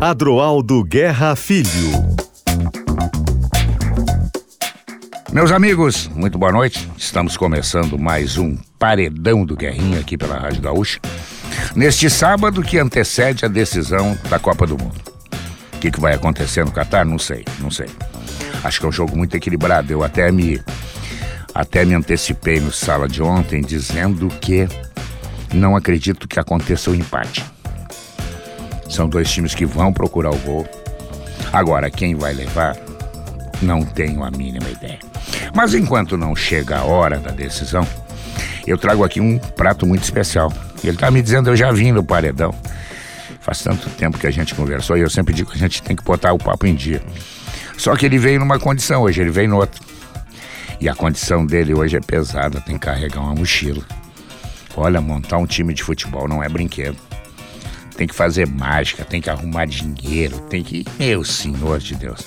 Adroaldo Guerra Filho. Meus amigos, muito boa noite. Estamos começando mais um Paredão do Guerrinha aqui pela Rádio Gaúcha. Neste sábado que antecede a decisão da Copa do Mundo. O que, que vai acontecer no Catar? Não sei, não sei. Acho que é um jogo muito equilibrado. Eu até me, até me antecipei no sala de ontem dizendo que não acredito que aconteça o um empate. São dois times que vão procurar o gol. Agora, quem vai levar, não tenho a mínima ideia. Mas enquanto não chega a hora da decisão, eu trago aqui um prato muito especial. Ele está me dizendo, eu já vim no paredão. Faz tanto tempo que a gente conversou e eu sempre digo que a gente tem que botar o papo em dia. Só que ele veio numa condição hoje, ele veio noutra. E a condição dele hoje é pesada, tem que carregar uma mochila. Olha, montar um time de futebol não é brinquedo tem que fazer mágica, tem que arrumar dinheiro, tem que. Meu senhor de Deus.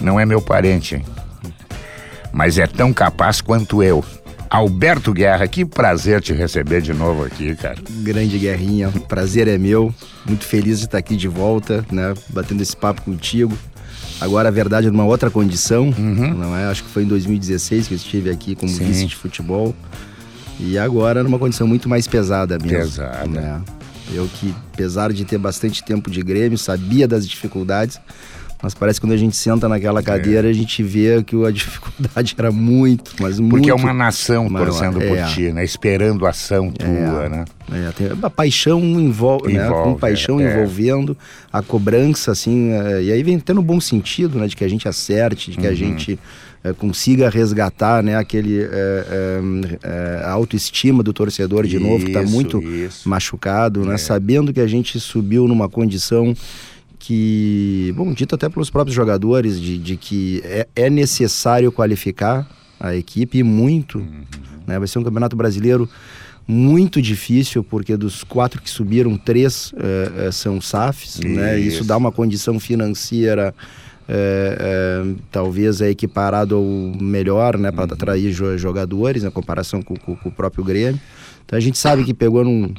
Não é meu parente, hein? Mas é tão capaz quanto eu. Alberto Guerra, que prazer te receber de novo aqui, cara. Grande Guerrinha, prazer é meu. Muito feliz de estar aqui de volta, né? Batendo esse papo contigo. Agora, a verdade, numa outra condição, uhum. não é? Acho que foi em 2016 que eu estive aqui como Sim. vice de futebol. E agora numa condição muito mais pesada mesmo. Pesada. Né? Eu que, apesar de ter bastante tempo de Grêmio, sabia das dificuldades, mas parece que quando a gente senta naquela é. cadeira, é. a gente vê que a dificuldade era muito, mas muito... Porque é uma nação maior. torcendo é. por ti, né? Esperando a ação é. tua, né? É, tem, a paixão envolve, né? envolve né? Com paixão é. envolvendo, a cobrança, assim... e aí vem tendo bom sentido, né? De que a gente acerte, de que uhum. a gente é, consiga resgatar né, aquele é, é, é, autoestima do torcedor de isso, novo, que está muito isso. machucado, né, é. sabendo que a gente subiu numa condição que, bom, dito até pelos próprios jogadores, de, de que é, é necessário qualificar a equipe e muito. Uhum. Né, vai ser um campeonato brasileiro muito difícil, porque dos quatro que subiram, três é, são SAFs, isso. né? Isso dá uma condição financeira é, é, talvez é equiparado ao melhor, né, para uhum. atrair jogadores, na comparação com, com, com, o próprio Grêmio. Então a gente sabe que pegou num,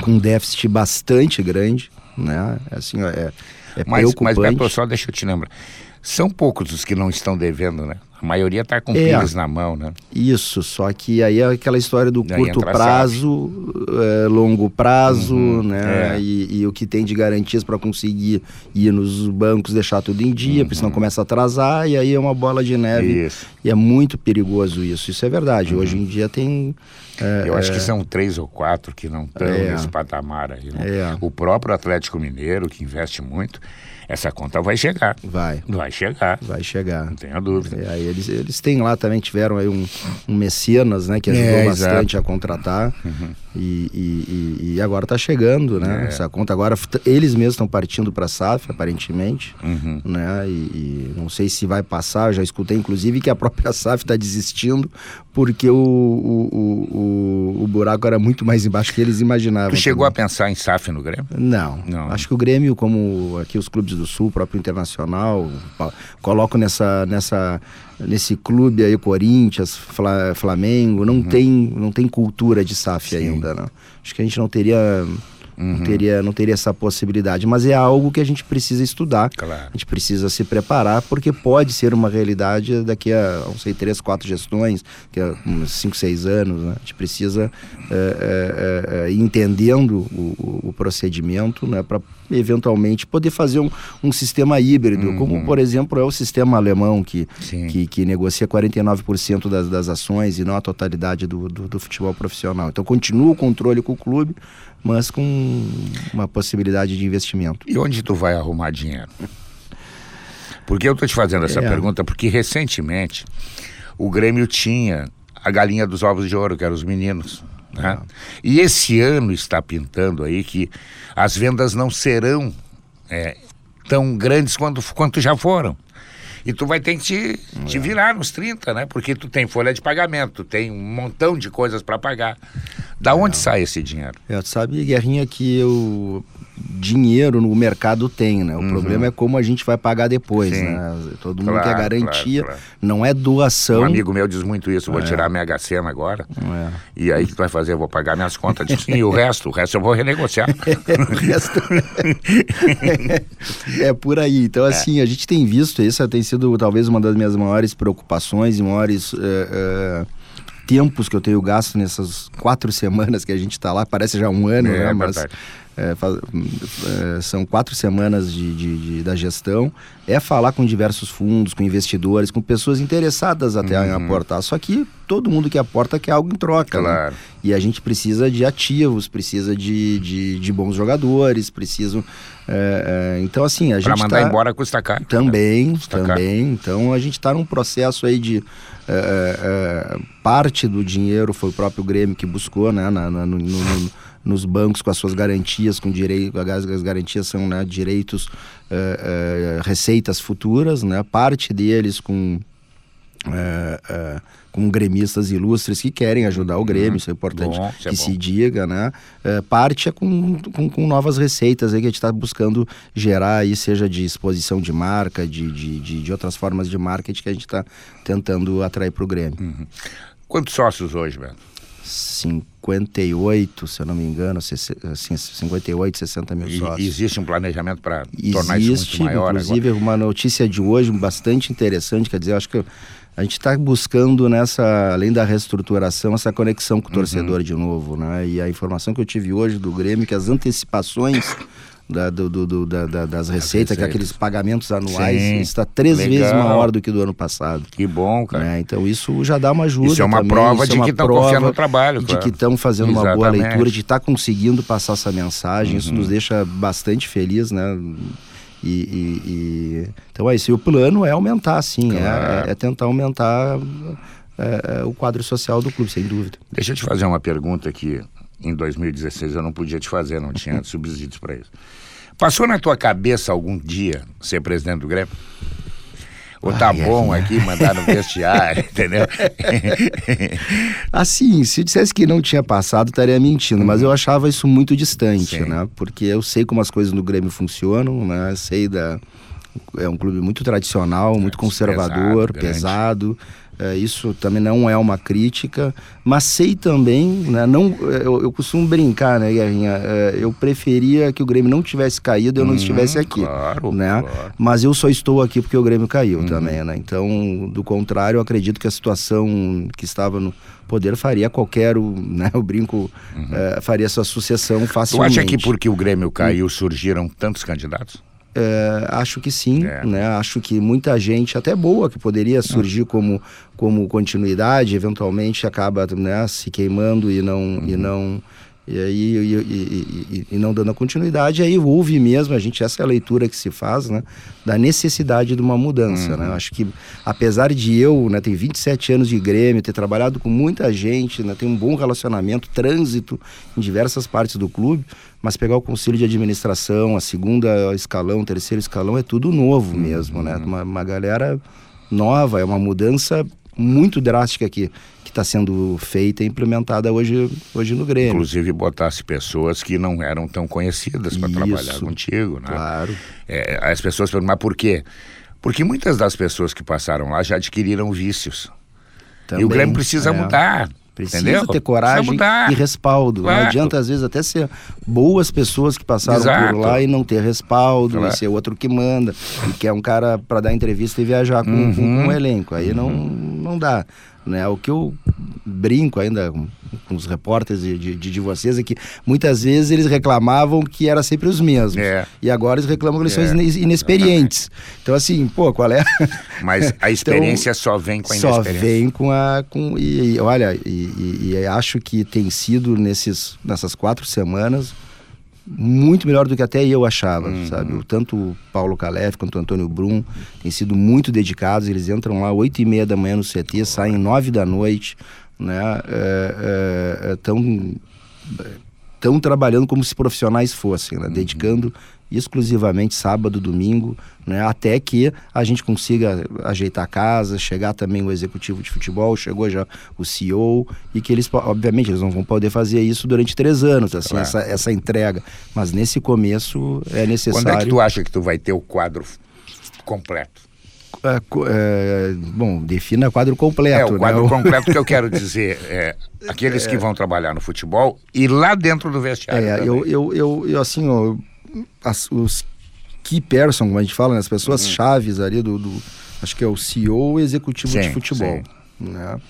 com um déficit bastante grande, né, assim, é, é mas, preocupante. Mas, Beto, só deixa eu te lembrar, são poucos os que não estão devendo, né? A maioria está com é, na mão, né? Isso, só que aí é aquela história do curto prazo, é, longo prazo, uhum, né? É. E, e, o que tem de garantias para conseguir ir nos bancos, deixar tudo em dia, uhum. porque senão uhum. começa a atrasar e aí é uma bola de neve. Isso. E é muito perigoso isso, isso é verdade. Uhum. Hoje em dia tem. É, Eu acho que é. são três ou quatro que não estão é. nesse patamar aí. Né? O próprio Atlético Mineiro, que investe muito, essa conta vai chegar. Vai. Vai chegar. Vai chegar. Não tenha dúvida. É, aí eles, eles têm lá também, tiveram aí um, um mecenas, né, que ajudou é, bastante a contratar. Uhum. E, e, e, agora está chegando, né? É. Essa conta agora, eles mesmos estão partindo para a SAF, aparentemente. Uhum. Né? E, e, não sei se vai passar, eu já escutei inclusive que a própria SAF está desistindo porque o, o, o, o, buraco era muito mais embaixo que eles imaginavam. Tu chegou também. a pensar em SAF no Grêmio? Não. não. Acho que o Grêmio, como aqui os clubes do Sul, o próprio Internacional, coloco nessa, nessa, nesse clube aí, Corinthians, Flamengo, não, uhum. tem, não tem cultura de SAF Sim. ainda. Não. Acho que a gente não teria Uhum. Não, teria, não teria essa possibilidade. Mas é algo que a gente precisa estudar. Claro. A gente precisa se preparar, porque pode ser uma realidade daqui a, não sei, três, quatro gestões, que é uns cinco, seis anos. Né? A gente precisa é, é, ir entendendo o, o procedimento né, para eventualmente poder fazer um, um sistema híbrido, uhum. como por exemplo é o sistema alemão que, que, que, negocia 49% das, das ações e não a totalidade do, do, do futebol profissional. Então continua o controle com o clube, mas com uma possibilidade de investimento. E onde tu vai arrumar dinheiro? Porque eu estou te fazendo essa é. pergunta porque recentemente o Grêmio tinha a galinha dos ovos de ouro, que eram os meninos. Né? É. E esse ano está pintando aí que as vendas não serão é, tão grandes quanto, quanto já foram. E tu vai ter que te, te é. virar nos 30, né? Porque tu tem folha de pagamento, tu tem um montão de coisas para pagar. Da onde é. sai esse dinheiro? É, sabe, Guerrinha, que eu dinheiro no mercado tem, né? O uhum. problema é como a gente vai pagar depois, Sim. né? Todo mundo claro, quer garantia, claro, claro. não é doação. Um amigo meu diz muito isso, vou é. tirar minha HCM agora. É. E aí o que vai fazer? Eu vou pagar minhas contas. Diz, Sim, o resto, o resto eu vou renegociar. o resto... é por aí. Então, é. assim, a gente tem visto, essa tem sido talvez uma das minhas maiores preocupações e maiores... Uh, uh, tempos que eu tenho gasto nessas quatro semanas que a gente está lá, parece já um ano, é, né? Mas é, faz, é, são quatro semanas de, de, de, da gestão, é falar com diversos fundos, com investidores, com pessoas interessadas até uhum. em aportar. Só que todo mundo que aporta quer algo em troca. Né? Claro. Né? E a gente precisa de ativos, precisa de, de, de bons jogadores, precisam. É, é, então, assim, a gente. Para mandar tá... embora custa caro. Também, custa também. Caro. Então, a gente está num processo aí de. É, parte do dinheiro foi o próprio Grêmio que buscou, né? Na, na no, no nos bancos com as suas garantias, com direito, as garantias são né, direitos, uh, uh, receitas futuras, né, parte deles com uh, com gremistas ilustres que querem ajudar o Grêmio, uhum. isso é importante bom, que é se diga, né? parte é com, com, com, novas receitas aí que a gente está buscando gerar aí, seja de exposição de marca, de, de, de, de outras formas de marketing que a gente está tentando atrair para o Grêmio. Uhum. Quantos sócios hoje, Beto? 58, se eu não me engano, assim, 58, 60 mil sócios. E existe um planejamento para tornar isso muito maior inclusive agora? uma notícia de hoje bastante interessante, quer dizer, acho que a gente está buscando nessa, além da reestruturação, essa conexão com o torcedor uhum. de novo, né? E a informação que eu tive hoje do Grêmio, que as antecipações da, do, do, da, da, das receitas, que é aqueles pagamentos anuais, Sim, está três legal. vezes maior do que do ano passado. Que bom, cara. Né? Então isso já dá uma ajuda. Isso é uma também. prova isso de é que estão confiando no trabalho. De que estão fazendo Exatamente. uma boa leitura, de estar tá conseguindo passar essa mensagem. Uhum. Isso nos deixa bastante feliz, né? E, e, e... Então é isso. E o plano é aumentar, sim. É, claro. É, é, tentar aumentar é, é, o quadro social do clube, sem dúvida. Deixa eu te fazer uma pergunta aqui. Em 2016 eu não podia te fazer, não tinha subsídios para isso. Passou na tua cabeça algum dia ser presidente do Grêmio? Ou tá Ai, bom é. aqui mandar no vestiário, entendeu? assim, se eu dissesse que não tinha passado, estaria mentindo, mas eu achava isso muito distante, Sim. né? Porque eu sei como as coisas no Grêmio funcionam, né? Sei da. É um clube muito tradicional, muito é, conservador, pesado. pesado é, isso também não é uma crítica, mas sei também, né, não, é, eu, eu costumo brincar, né, Guerrinha? É, eu preferia que o Grêmio não tivesse caído e eu não hum, estivesse aqui. Claro, né? Claro. Mas eu só estou aqui porque o Grêmio caiu hum. também, né? Então, do contrário, eu acredito que a situação que estava no poder faria qualquer, né, o brinco uhum. é, faria essa sucessão facilmente. Tu acha que porque o Grêmio caiu surgiram tantos candidatos? É, acho que sim, é. né? Acho que muita gente, até boa, que poderia surgir como, como continuidade, eventualmente acaba né, se queimando e não, uhum. e não e aí e, e, e, não dando a continuidade, aí houve mesmo, a gente, essa é a leitura que se faz, né, da necessidade de uma mudança, né? uhum. né? Acho que, apesar de eu, né, ter 27 anos de Grêmio, ter trabalhado com muita gente, né, ter um bom relacionamento, trânsito em diversas partes do clube, mas pegar o conselho de administração, a segunda escalão, o terceiro escalão, é tudo novo uhum. mesmo, né? Uma, uma galera nova, é uma mudança muito drástica aqui que está sendo feita e implementada hoje, hoje no Grêmio. Inclusive botasse pessoas que não eram tão conhecidas para trabalhar contigo, né? Claro. É, as pessoas perguntam, mas por quê? Porque muitas das pessoas que passaram lá já adquiriram vícios. Também, e o Grêmio precisa é. mudar. Precisa Entendeu? ter coragem e respaldo. Claro. Não adianta, às vezes, até ser boas pessoas que passaram Exato. por lá e não ter respaldo, claro. e ser outro que manda, e que é um cara para dar entrevista e viajar com, uhum. com, com um elenco. Aí uhum. não, não dá. Né? O que eu brinco ainda com, os repórteres de, de, de, vocês é que muitas vezes eles reclamavam que era sempre os mesmos. É. E agora eles reclamam que eles é. são inexperientes. Então, assim, pô, qual é? Mas a experiência então, só vem com a inexperiência. Só vem com a. Com, e, e olha, e, e, e acho que tem sido nesses, nessas quatro semanas muito melhor do que até eu achava, uhum. sabe? Tanto o Paulo Calef quanto o Antônio Brum têm sido muito dedicados, eles entram lá oito e meia da manhã no CT, saem nove da noite, né? É, é, é tão estão trabalhando como se profissionais fossem, né? Uhum. dedicando exclusivamente sábado, domingo, né? até que a gente consiga ajeitar a casa, chegar também o executivo de futebol, chegou já o CEO, e que eles, obviamente, eles não vão poder fazer isso durante três anos, assim, claro. essa, essa entrega. Mas nesse começo é necessário. Quando é que tu acha que tu vai ter o quadro completo? É, bom, defina quadro completo. É, o quadro né? completo que eu quero dizer é aqueles que é. vão trabalhar no futebol e lá dentro do vestiário. É, eu, eu, eu, eu, assim, ó, as, os key person, como a gente fala, né, as pessoas uhum. chaves ali do, do, Acho que é o CEO executivo sim, de futebol. Sim. Né?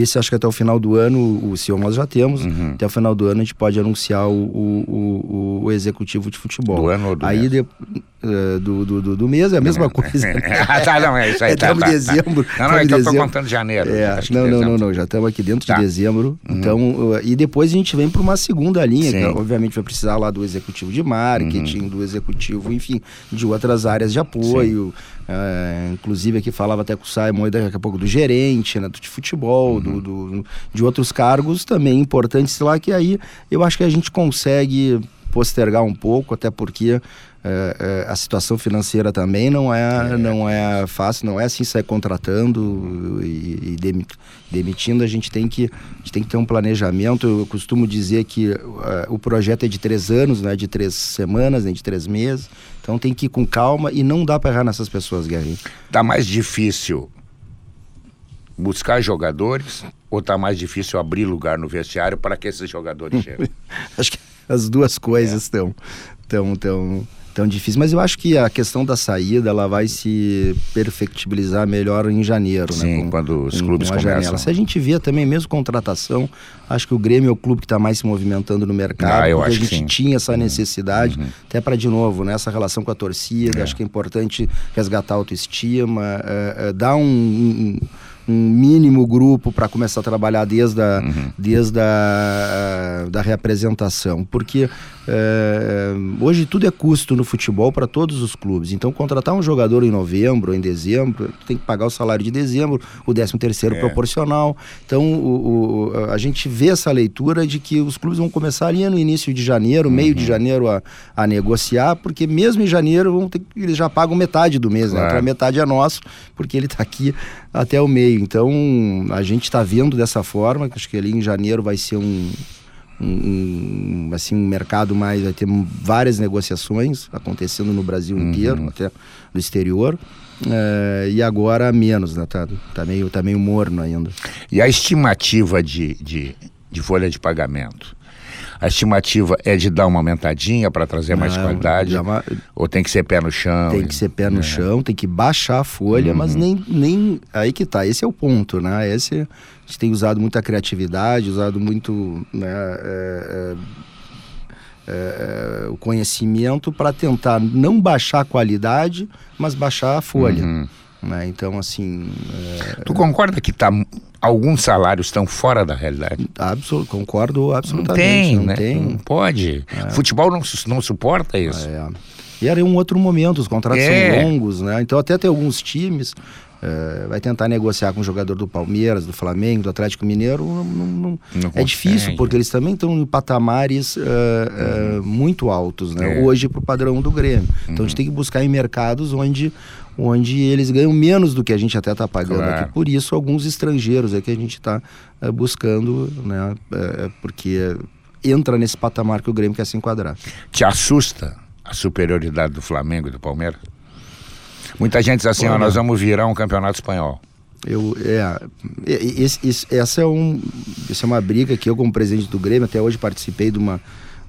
Esse acho que até o final do ano, o CEO nós já temos, uhum. até o final do ano a gente pode anunciar o, o, o, o executivo de futebol. Do ano ou do Aí de, uh, do, do, do, mês é a mesma coisa. Né? ah, tá, não, é isso aí. Estamos tá, em tá, dezembro. Tá. Não, não, é que eu estou contando janeiro. É, não, não, não, não, já estamos aqui dentro tá. de dezembro. Uhum. Então, uh, e depois a gente vem para uma segunda linha, Sim. que obviamente vai precisar lá do executivo de marketing, uhum. do executivo, enfim, de outras áreas de apoio. Uh, inclusive aqui falava até com o Simon daqui a pouco do gerente, né, de futebol, uhum. do, do, de outros cargos também importantes lá, que aí eu acho que a gente consegue postergar um pouco, até porque é, é, a situação financeira também não é, é, não é fácil, não é assim sair contratando e, e demitindo. A gente tem que a gente tem que ter um planejamento. Eu costumo dizer que uh, o projeto é de três anos, não é de três semanas, nem de três meses. Então tem que ir com calma e não dá para errar nessas pessoas, Guerrinho. Tá mais difícil buscar jogadores ou tá mais difícil abrir lugar no vestiário para que esses jogadores cheguem? Acho que as duas coisas estão é. tão, tão, tão difíceis. Mas eu acho que a questão da saída ela vai se perfectibilizar melhor em janeiro, né? Sim, com, quando os com, clubes com começam. Janela. Se a gente vê também, mesmo contratação, acho que o Grêmio é o clube que está mais se movimentando no mercado. Ah, eu porque acho a gente tinha essa necessidade, uhum. até para, de novo, nessa né, relação com a torcida. É. Acho que é importante resgatar a autoestima, é, é, dar um, um um mínimo grupo para começar a trabalhar desde a, uhum. desde a, da reapresentação. Porque é, hoje tudo é custo no futebol para todos os clubes. Então, contratar um jogador em novembro em dezembro, tem que pagar o salário de dezembro, o 13 terceiro é. proporcional. Então, o, o, a gente vê essa leitura de que os clubes vão começar ali no início de janeiro, uhum. meio de janeiro a, a negociar, porque mesmo em janeiro vão ter, eles já pagam metade do mês, né? claro. né? Então, a metade é nosso, porque ele está aqui até o meio. Então, a gente está vendo dessa forma, que acho que ali em janeiro vai ser um um, assim, um mercado mais. Vai ter várias negociações acontecendo no Brasil uhum. inteiro, até no exterior. É, e agora menos, né? Tá, tá, meio, tá meio morno ainda. E a estimativa de, de, de folha de pagamento? A estimativa é de dar uma aumentadinha para trazer mais qualidade? Uma... Ou tem que ser pé no chão? Tem que ser pé no é. chão, tem que baixar a folha, uhum. mas nem, nem. Aí que tá, esse é o ponto, né? Esse, a gente tem usado muita criatividade, usado muito. Né, é, é, é o conhecimento para tentar não baixar a qualidade, mas baixar a folha. Uhum. Né? Então, assim. É... Tu concorda que tá, alguns salários estão fora da realidade? Absol concordo absolutamente. Não tem, não né? Tem. Não pode. É. Futebol não, não suporta isso. É. E era um outro momento, os contratos são é. longos, né? Então, até tem alguns times. É, vai tentar negociar com o jogador do Palmeiras, do Flamengo, do Atlético Mineiro, não, não, não é difícil, porque eles também estão em patamares uh, uh, muito altos, né? É. Hoje, para o padrão do Grêmio. Então, uhum. a gente tem que buscar em mercados onde onde eles ganham menos do que a gente até está pagando claro. aqui. Por isso, alguns estrangeiros é que a gente está é, buscando, né? Porque entra nesse patamar que o Grêmio quer se enquadrar. Te assusta a superioridade do Flamengo e do Palmeiras? Muita gente diz assim, ó, nós vamos virar um campeonato espanhol. Eu, é, esse, esse, essa é um, essa é uma briga que eu como presidente do Grêmio até hoje participei de uma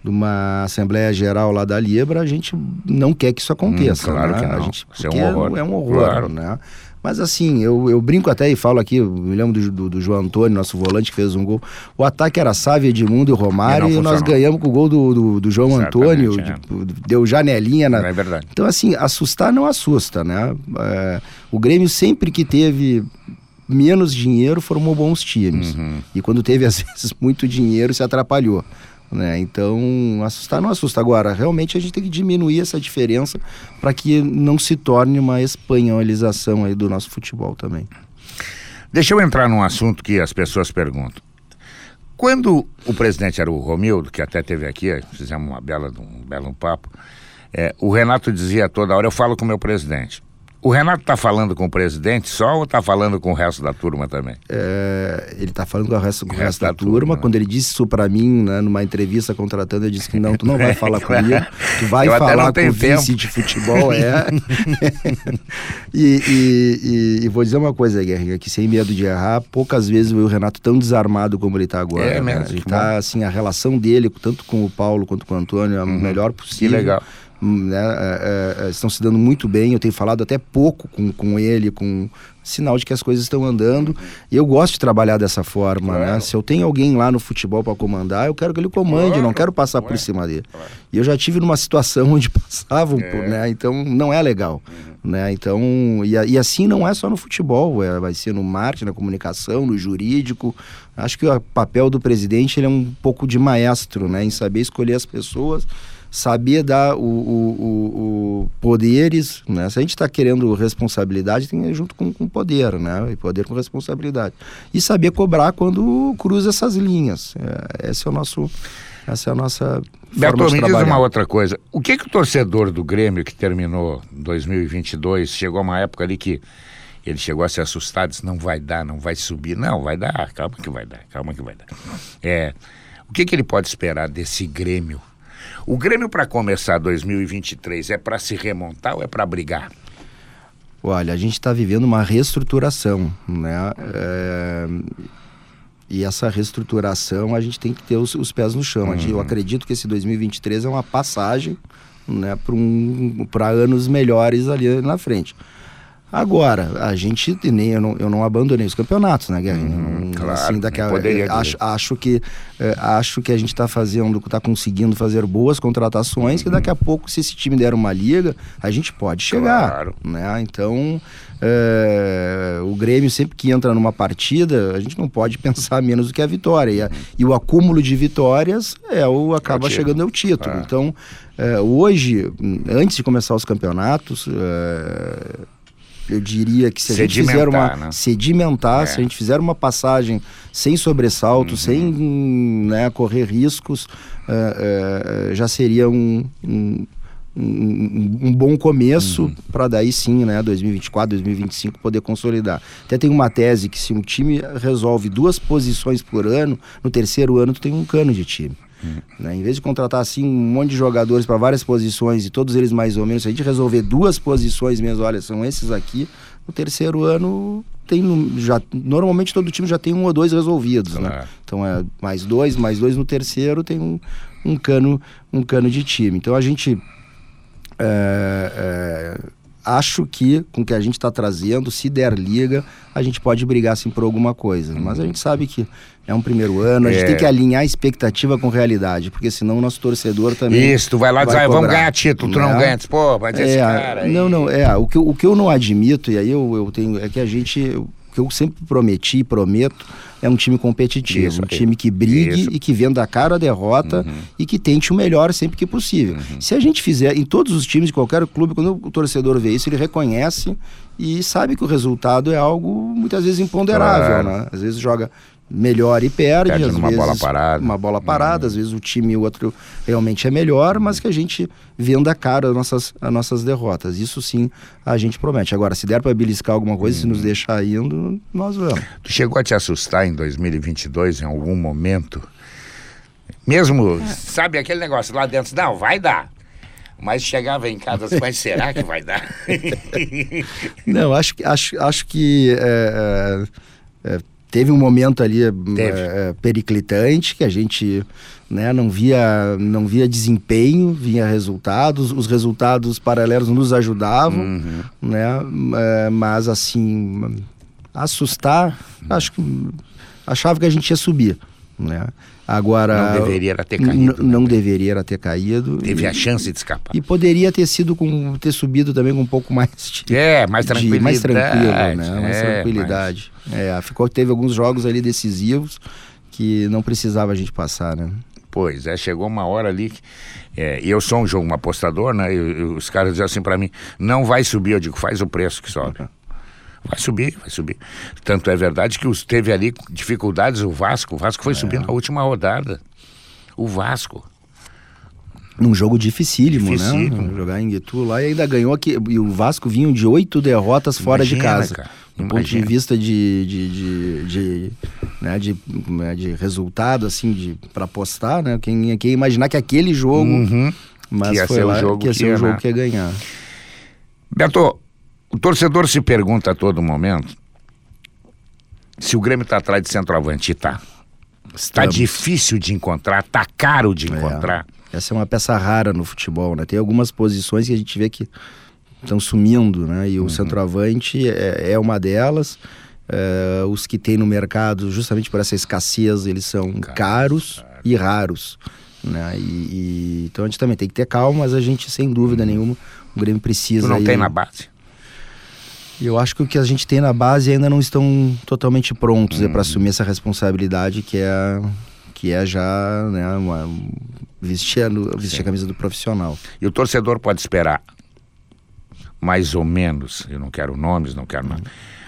de uma Assembleia Geral lá da Libra, a gente não quer que isso aconteça. Hum, claro né? que não. A gente, isso é um horror. É, um horror, claro. né? Mas assim, eu, eu brinco até e falo aqui, me lembro do, do, do, João Antônio, nosso volante, que fez um gol. O ataque era Sávio, Edmundo e Romário, e, e nós ganhamos com o gol do, do, do João Antônio, é. tipo, deu janelinha. Na... É verdade. Então, assim, assustar não assusta, né? É, o Grêmio sempre que teve menos dinheiro formou bons times. Uhum. E quando teve, às vezes, muito dinheiro, se atrapalhou. Né? Então, assustar não assusta. Agora, realmente a gente tem que diminuir essa diferença para que não se torne uma espanholização aí do nosso futebol também. Deixa eu entrar num assunto que as pessoas perguntam. Quando o presidente era o Romildo, que até teve aqui, fizemos uma bela, um belo papo, é, o Renato dizia toda hora, eu falo com o meu presidente. O Renato está falando com o presidente só ou está falando com o resto da turma também? É, ele está falando com o resto, com o resto, da, da turma. turma. Quando ele disse isso para mim, né, numa entrevista contratando, eu disse que não, tu não vai falar comigo, tu vai eu falar com o vice de futebol, é. e, e, e, e, vou dizer uma coisa, Guerrinha, que sem medo de errar, poucas vezes eu vi o Renato tão desarmado como ele está agora. É mesmo. Né? Ele tá, assim, a relação dele, tanto com o Paulo quanto com o Antônio, é a uhum. melhor possível. Que legal né, é, é, é, estão se dando muito bem. Eu tenho falado até pouco com, com ele, com sinal de que as coisas estão andando. E eu gosto de trabalhar dessa forma, né? claro. né? Se eu tenho alguém lá no futebol para comandar, eu quero que ele comande, claro. não quero passar por cima dele. E eu já tive numa situação onde passavam, é. por, né? Então não é legal, uhum. né? Então e, e, assim não é só no futebol, é, vai ser no marketing, na comunicação, no jurídico. Acho que o papel do presidente ele é um pouco de maestro, né? Em saber escolher as pessoas saber dar o, o, o, poderes, né? Se a gente está querendo responsabilidade, tem que ir junto com, com poder, né? E poder com responsabilidade. E saber cobrar quando cruza essas linhas. É, esse é o nosso, essa é a nossa Beto, me diz uma outra coisa. O que que o torcedor do Grêmio que terminou 2022, chegou a uma época ali que ele chegou a se assustar, disse, não vai dar, não vai subir. Não, vai dar, calma que vai dar, calma que vai dar. É, o que que ele pode esperar desse Grêmio o Grêmio, para começar 2023, é para se remontar ou é para brigar? Olha, a gente está vivendo uma reestruturação, né? É... E essa reestruturação a gente tem que ter os, os pés no chão. Uhum. Eu acredito que esse 2023 é uma passagem né, para um, anos melhores ali na frente. Agora, a gente nem eu não, eu não abandonei os campeonatos, né, Guerra? Hum, claro, assim, daqui a, acho, acho que é, acho que a gente está fazendo, está conseguindo fazer boas contratações, que daqui a pouco, se esse time der uma liga, a gente pode chegar. Claro. Né? Então, é, o Grêmio sempre que entra numa partida, a gente não pode pensar menos do que a vitória. E, a, e o acúmulo de vitórias é o acaba é o chegando ao título. Então, é, hoje, antes de começar os campeonatos, eu diria que se a gente fizer uma né? sedimentar, é. se a gente fizer uma passagem sem sobressalto, uhum. sem né, correr riscos, uh, uh, já seria um, um, um, um bom começo uhum. para daí sim, né, 2024, 2025 poder consolidar. Até tem uma tese que se um time resolve duas posições por ano, no terceiro ano tu tem um cano de time. Né? Em vez de contratar assim um monte de jogadores para várias posições e todos eles mais ou menos, se a gente resolver duas posições mesmo, olha, são esses aqui, no terceiro ano tem já normalmente todo time já tem um ou dois resolvidos, né? É. Então é mais dois, mais dois no terceiro tem um, um cano um cano de time. Então a gente é, é, acho que com o que a gente está trazendo, se der liga, a gente pode brigar assim por alguma coisa. Mas a gente sabe que é um primeiro ano, a gente é. tem que alinhar a expectativa com realidade, porque senão o nosso torcedor também. Isso, tu vai lá e diz, ah, vamos ganhar título, tu não, não ganha, pô, vai dizer é, esse cara. Aí. Não, não, é, o que, o que eu não admito, e aí eu, eu tenho, é que a gente que eu sempre prometi e prometo é um time competitivo, Isso, um time que brigue Isso. e que venda a cara a derrota uhum. e que tente o melhor sempre que possível. Uhum. Se a gente fizer em todos os times de qualquer clube, quando o torcedor vê isso, ele reconhece e sabe que o resultado é algo muitas vezes imponderável, claro. né? Às vezes joga melhor e perde, perde às numa vezes bola parada. uma bola parada, hum. às vezes o time e o outro realmente é melhor, mas que a gente venda cara as nossas, as nossas derrotas. Isso sim a gente promete. Agora, se der para beliscar alguma coisa, hum. se nos hum. deixar indo, nós vamos. Tu chegou a te assustar em 2022 em algum momento? Mesmo, é. sabe aquele negócio lá dentro, não, vai dar. Mas chegava em casa, mas será que vai dar? não, acho, acho, acho que é, é, teve um momento ali é, é, periclitante que a gente né, não via não via desempenho, via resultados, os resultados paralelos nos ajudavam, uhum. né, é, mas assim assustar, acho que achava que a gente ia subir, né? Agora. Não deveria ter caído. Né? Não deveria ter caído. Teve e, a chance de escapar. E poderia ter sido com. ter subido também com um pouco mais de. É, mais tranquilidade. mais tranquilo, né? Mais é, tranquilidade. Mas... É, ficou, teve alguns jogos ali decisivos que não precisava a gente passar, né? Pois é, chegou uma hora ali. É, e eu sou um jogo um apostador, né? E, os caras diziam assim para mim: não vai subir. Eu digo: faz o preço que sobe. Vai subir, vai subir. Tanto é verdade que os, teve ali dificuldades o Vasco. O Vasco foi é. subir na última rodada. O Vasco. Num jogo dificílimo, né? dificílimo. né? Jogar em Guetu lá e ainda ganhou aqui. E o Vasco vinha de oito derrotas fora Imagina, de casa. Cara. Do ponto de vista de, de, de, de, né, de, né, de resultado, assim, de, para apostar, né? Quem, quem imaginar que aquele jogo. Uhum. Mas que ia foi ser lá, o jogo que ia ser o jogo que ia ganhar. Beto, o torcedor se pergunta a todo momento se o Grêmio está atrás de centroavante. Está. Está difícil de encontrar, está caro de é. encontrar. É. Essa é uma peça rara no futebol, né? Tem algumas posições que a gente vê que estão sumindo, né? E o uhum. centroavante é, é, uma delas. É, os que tem no mercado, justamente por essa escassez, eles são caros, caros e raros. Né? E, e, então a gente também tem que ter calma, mas a gente, sem dúvida uhum. nenhuma, o Grêmio precisa. Tu não aí... tem na base? Eu acho que o que a gente tem na base ainda não estão totalmente prontos é para assumir essa responsabilidade que é que é já né, uma, vestir, a, vestir a camisa do profissional. E o torcedor pode esperar mais ou menos, eu não quero nomes, não quero nada.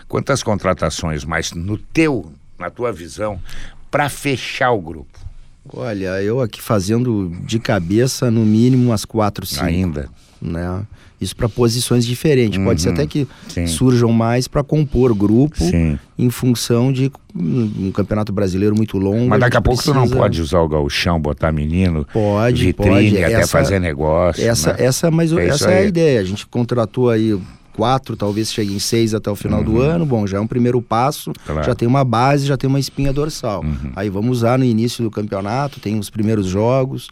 Quantas contratações mais no teu, na tua visão, para fechar o grupo? Olha, eu aqui fazendo de cabeça no mínimo umas quatro, cinco. Ainda. Né? Isso para posições diferentes. Uhum, Pode ser uhum. até que sim. surjam mais para compor grupo sim. em função de um campeonato brasileiro muito longo. Mas daqui a pouco precisa... tu não pode usar o gauchão, botar menino, pode, vitrine, pode. até essa, fazer negócio. Essa, né? essa, mas é essa é a ideia. A gente contratou aí quatro, talvez chegue em seis até o final uhum. do ano. Bom, já é um primeiro passo, claro. já tem uma base, já tem uma espinha dorsal. Uhum. Aí vamos usar no início do campeonato, tem os primeiros jogos.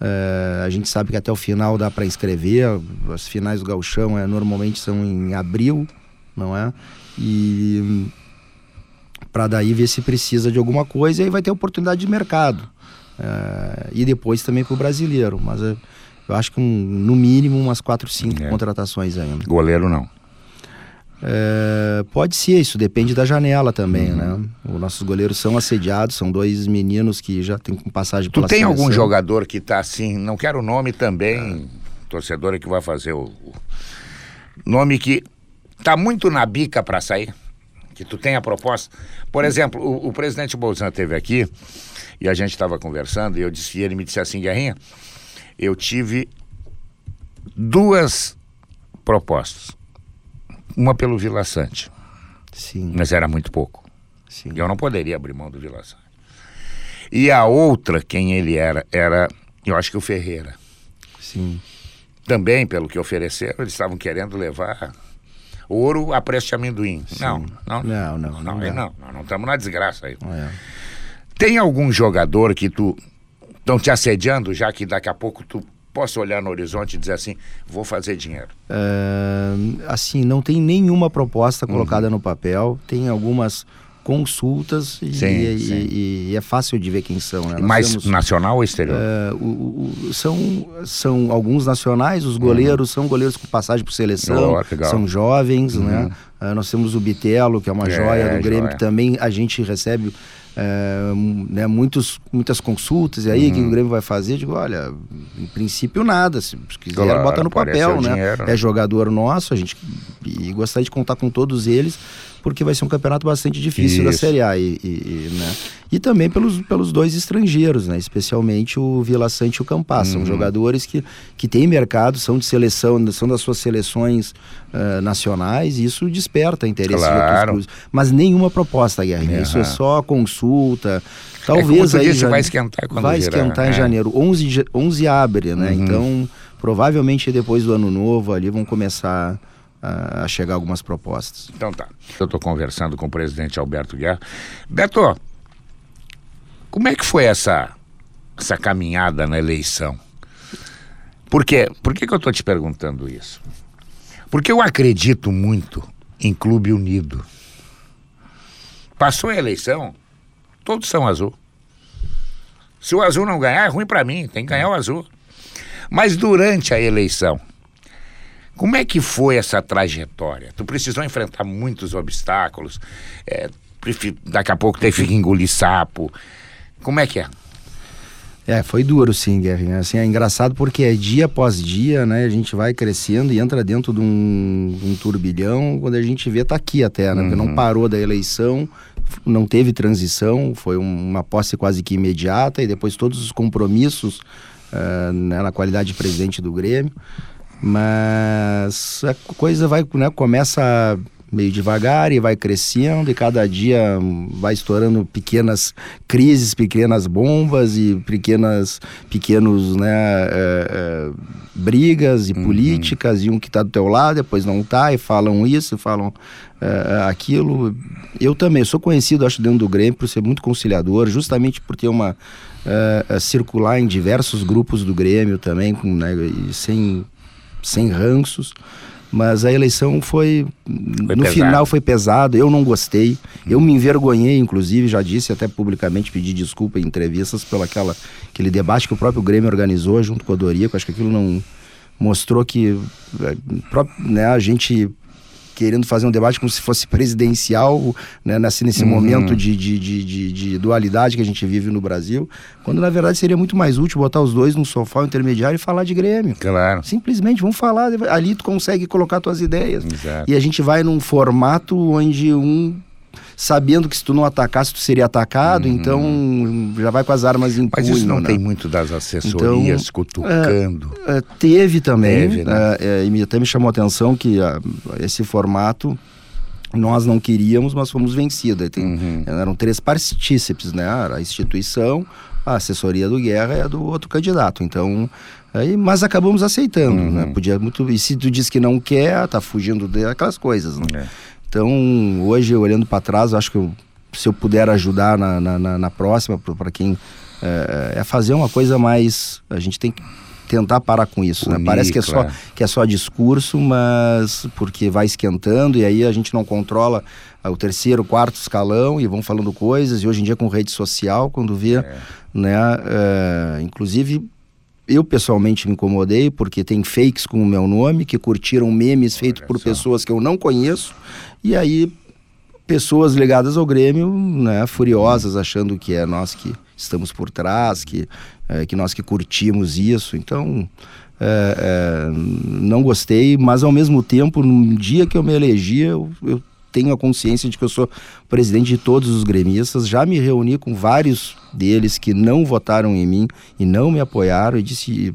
É, a gente sabe que até o final dá para inscrever. As finais do Gauchão é, normalmente são em abril, não é? E para daí ver se precisa de alguma coisa e aí vai ter oportunidade de mercado. É, e depois também para o brasileiro. Mas eu acho que um, no mínimo umas 4, 5 é. contratações ainda. Goleiro não. É, pode ser, isso depende da janela também, uhum. né? Os nossos goleiros são assediados, são dois meninos que já têm passagem pela Tu tem seleção. algum jogador que tá assim, não quero o nome também, é. torcedor que vai fazer o, o, nome que tá muito na bica para sair, que tu tem a proposta. Por exemplo, o, o presidente Bolsonaro teve aqui e a gente estava conversando e eu disse, e ele me disse assim, Guerrinha, eu tive duas propostas uma pelo Vila Sante. Sim. Mas era muito pouco. Sim. Eu não poderia abrir mão do Vila Sante. E a outra, quem ele era, era, eu acho que o Ferreira. Sim. Também, pelo que ofereceram, eles estavam querendo levar ouro a preço de amendoim. Não, não, não, não, não, não, não, estamos na desgraça aí. É. Tem algum jogador que tu estão te assediando, já que daqui a pouco tu posso olhar no horizonte e dizer assim, vou fazer dinheiro? Uh, assim, não tem nenhuma proposta uhum. colocada no papel, tem algumas consultas e, sim, e, sim. E, e, é fácil de ver quem são. Né? Mais temos, nacional ou exterior? Uh, o, o, são, são alguns nacionais, os goleiros uhum. são goleiros com passagem por seleção, oh, são jovens, né? uhum. né? Uh, nós temos o Bitelo, que é uma é, joia do Grêmio, joia. que também a gente recebe é, né, muitos, muitas consultas, e aí o que o uhum. Grêmio vai fazer? Eu digo, olha, em princípio nada, se quiser claro, bota no papel, né? Dinheiro. É jogador nosso, a gente e gostaria de contar com todos eles, porque vai ser um campeonato bastante difícil Isso. da Série A. E, e, né? e também pelos, pelos dois estrangeiros, né? especialmente o Vila Sante e o Campas. Uhum. São jogadores que, que têm mercado, são de seleção, são das suas seleções uh, nacionais, e isso desperta interesse claro. de outros clubes. Mas nenhuma proposta, Guerrinha. Uhum. Isso é só consulta. Talvez é aí. Disse, vai esquentar quando Vai esquentar em é. janeiro. 11, 11 abre, né? Uhum. Então, provavelmente depois do ano novo ali vão começar a chegar algumas propostas. Então tá. Eu estou conversando com o presidente Alberto Guerra. Beto, como é que foi essa, essa caminhada na eleição? Por quê? Por que, que eu estou te perguntando isso? Porque eu acredito muito em clube unido. Passou a eleição, todos são azul. Se o azul não ganhar, é ruim para mim, tem que ganhar o azul. Mas durante a eleição, como é que foi essa trajetória? Tu precisou enfrentar muitos obstáculos, é, daqui a pouco teve que engolir sapo. Como é que é? É, foi duro sim, Guerrinha. Assim, é engraçado porque é dia após dia, né? A gente vai crescendo e entra dentro de um, um turbilhão. Quando a gente vê, tá aqui até, né? Uhum. Porque não parou da eleição, não teve transição, foi uma posse quase que imediata e depois todos os compromissos uh, né, na qualidade de presidente do Grêmio. Mas a coisa vai, né, começa meio devagar e vai crescendo e cada dia vai estourando pequenas crises, pequenas bombas e pequenas pequenos né, é, é, brigas e uhum. políticas e um que está do teu lado depois não está e falam isso, falam é, aquilo. Eu também sou conhecido, acho, dentro do Grêmio por ser muito conciliador, justamente por ter uma circular em diversos grupos do Grêmio também, com, né, sem sem ranços. Mas a eleição foi, foi no pesado. final foi pesado, eu não gostei. Hum. Eu me envergonhei, inclusive, já disse até publicamente, pedi desculpa em entrevistas pelo aquela, aquele debate que o próprio Grêmio organizou junto com a Dorico. Acho que aquilo não mostrou que é, né, a gente querendo fazer um debate como se fosse presidencial, né, nesse, nesse uhum. momento de, de, de, de, dualidade que a gente vive no Brasil, quando na verdade seria muito mais útil botar os dois no sofá intermediário e falar de Grêmio. Claro. Simplesmente, vamos falar, ali tu consegue colocar tuas ideias. Exato. E a gente vai num formato onde um sabendo que se tu não atacasse, tu seria atacado, uhum. então já vai com as armas em Mas isso não né? tem muito das assessorias então, cutucando. É, é, teve também, teve, né? é, e até me chamou a atenção que ah, esse formato nós não queríamos, mas fomos vencidos. Tem, uhum. Eram três partícipes, né? A instituição, a assessoria do Guerra e a do outro candidato. Então, aí, mas acabamos aceitando, né? uhum. né? Podia muito. E se tu diz que não quer, tá fugindo daquelas coisas, né? É. Então, hoje, olhando para trás, acho que eu, se eu puder ajudar na, na, na próxima, para quem. É, é, fazer uma coisa mais. A gente tem que tentar parar com isso. Né? Parece que é, só, que é só discurso, mas porque vai esquentando e aí a gente não controla o terceiro, quarto escalão e vão falando coisas. E hoje em dia com rede social, quando vê, é. né? É, inclusive eu pessoalmente me incomodei porque tem fakes com o meu nome que curtiram memes feitos por pessoas que eu não conheço e aí pessoas ligadas ao Grêmio, né, furiosas achando que é nós que estamos por trás, que é, que nós que curtimos isso. Então é, é, não gostei, mas ao mesmo tempo no dia que eu me elegi eu, eu tenho a consciência de que eu sou presidente de todos os gremistas. Já me reuni com vários deles que não votaram em mim e não me apoiaram e disse.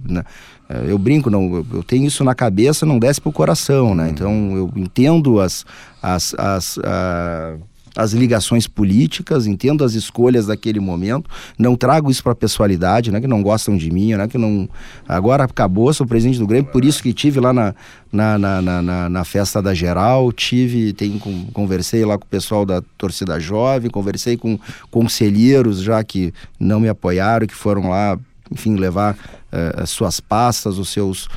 Eh, eu brinco, não, eu tenho isso na cabeça, não desce pro coração, né? Então eu entendo as, as, as, a, as ligações políticas, entendo as escolhas daquele momento, não trago isso para a pessoalidade, né, que não gostam de mim, né, que não agora acabou, sou presidente do Grêmio, por isso que tive lá na, na, na, na, na festa da geral, tive, tem, conversei lá com o pessoal da torcida jovem, conversei com conselheiros já que não me apoiaram, que foram lá, enfim, levar uh, as suas pastas, os seus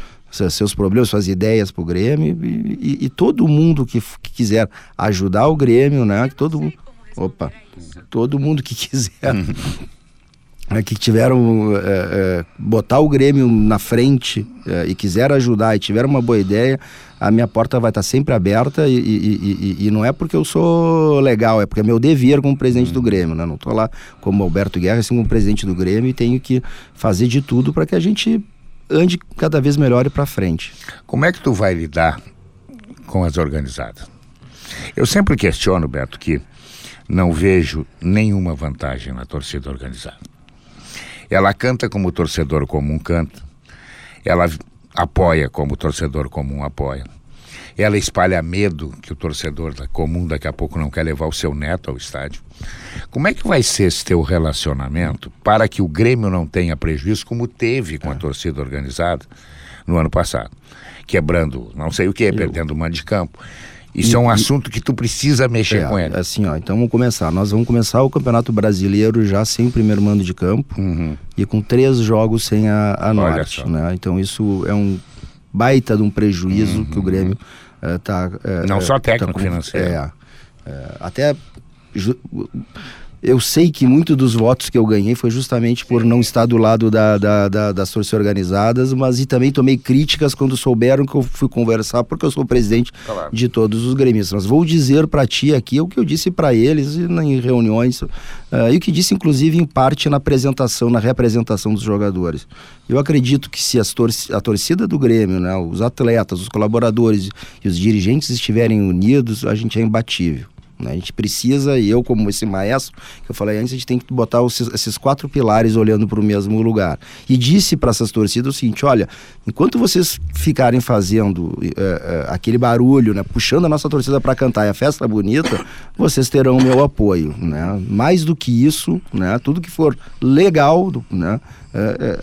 seus problemas, suas ideias para o Grêmio e, e, e, todo mundo que, que, quiser ajudar o Grêmio, né? Que todo mundo, opa, todo mundo que quiser, né, que tiveram é, é, botar o Grêmio na frente é, e quiser ajudar e tiver uma boa ideia, a minha porta vai estar sempre aberta e, e, e, não é porque eu sou legal, é porque é meu dever como presidente do Grêmio, né? Não estou lá como Alberto Guerra, assim como presidente do Grêmio e tenho que fazer de tudo para que a gente ande cada vez melhor e para frente. Como é que tu vai lidar com as organizadas? Eu sempre questiono, Beto, que não vejo nenhuma vantagem na torcida organizada. Ela canta como o torcedor comum canta, ela apoia como o torcedor comum apoia. Ela espalha medo que o torcedor comum daqui a pouco não quer levar o seu neto ao estádio. Como é que vai ser esse teu relacionamento para que o Grêmio não tenha prejuízo como teve com a é. torcida organizada no ano passado? Quebrando, não sei o que, perdendo o mando de campo. Isso e, é um assunto que tu precisa mexer é, com ele. Assim, ó, então vamos começar. Nós vamos começar o Campeonato Brasileiro já sem primeiro mando de campo uhum. e com três jogos sem a, a Norte. Né? Então isso é um baita de um prejuízo uhum. que o Grêmio está. Uh, Não uh, só técnico tá com, financeiro. É, até eu sei que muito dos votos que eu ganhei foi justamente por não estar do lado da, da, da, das torcidas organizadas, mas e também tomei críticas quando souberam que eu fui conversar, porque eu sou presidente claro. de todos os gremistas. Mas vou dizer para ti aqui o que eu disse para eles em reuniões, uh, e o que disse inclusive em parte na apresentação, na representação dos jogadores. Eu acredito que se tor a torcida do Grêmio, né, os atletas, os colaboradores e os dirigentes estiverem unidos, a gente é imbatível. Né? A gente precisa, e eu como esse maestro, que eu falei antes, a gente tem que botar os, esses quatro pilares olhando para o mesmo lugar. E disse para essas torcidas o seguinte, olha, enquanto vocês ficarem fazendo é, é, aquele barulho, né, puxando a nossa torcida para cantar e a festa bonita, vocês terão o meu apoio. Né? Mais do que isso, né, tudo que for legal, né,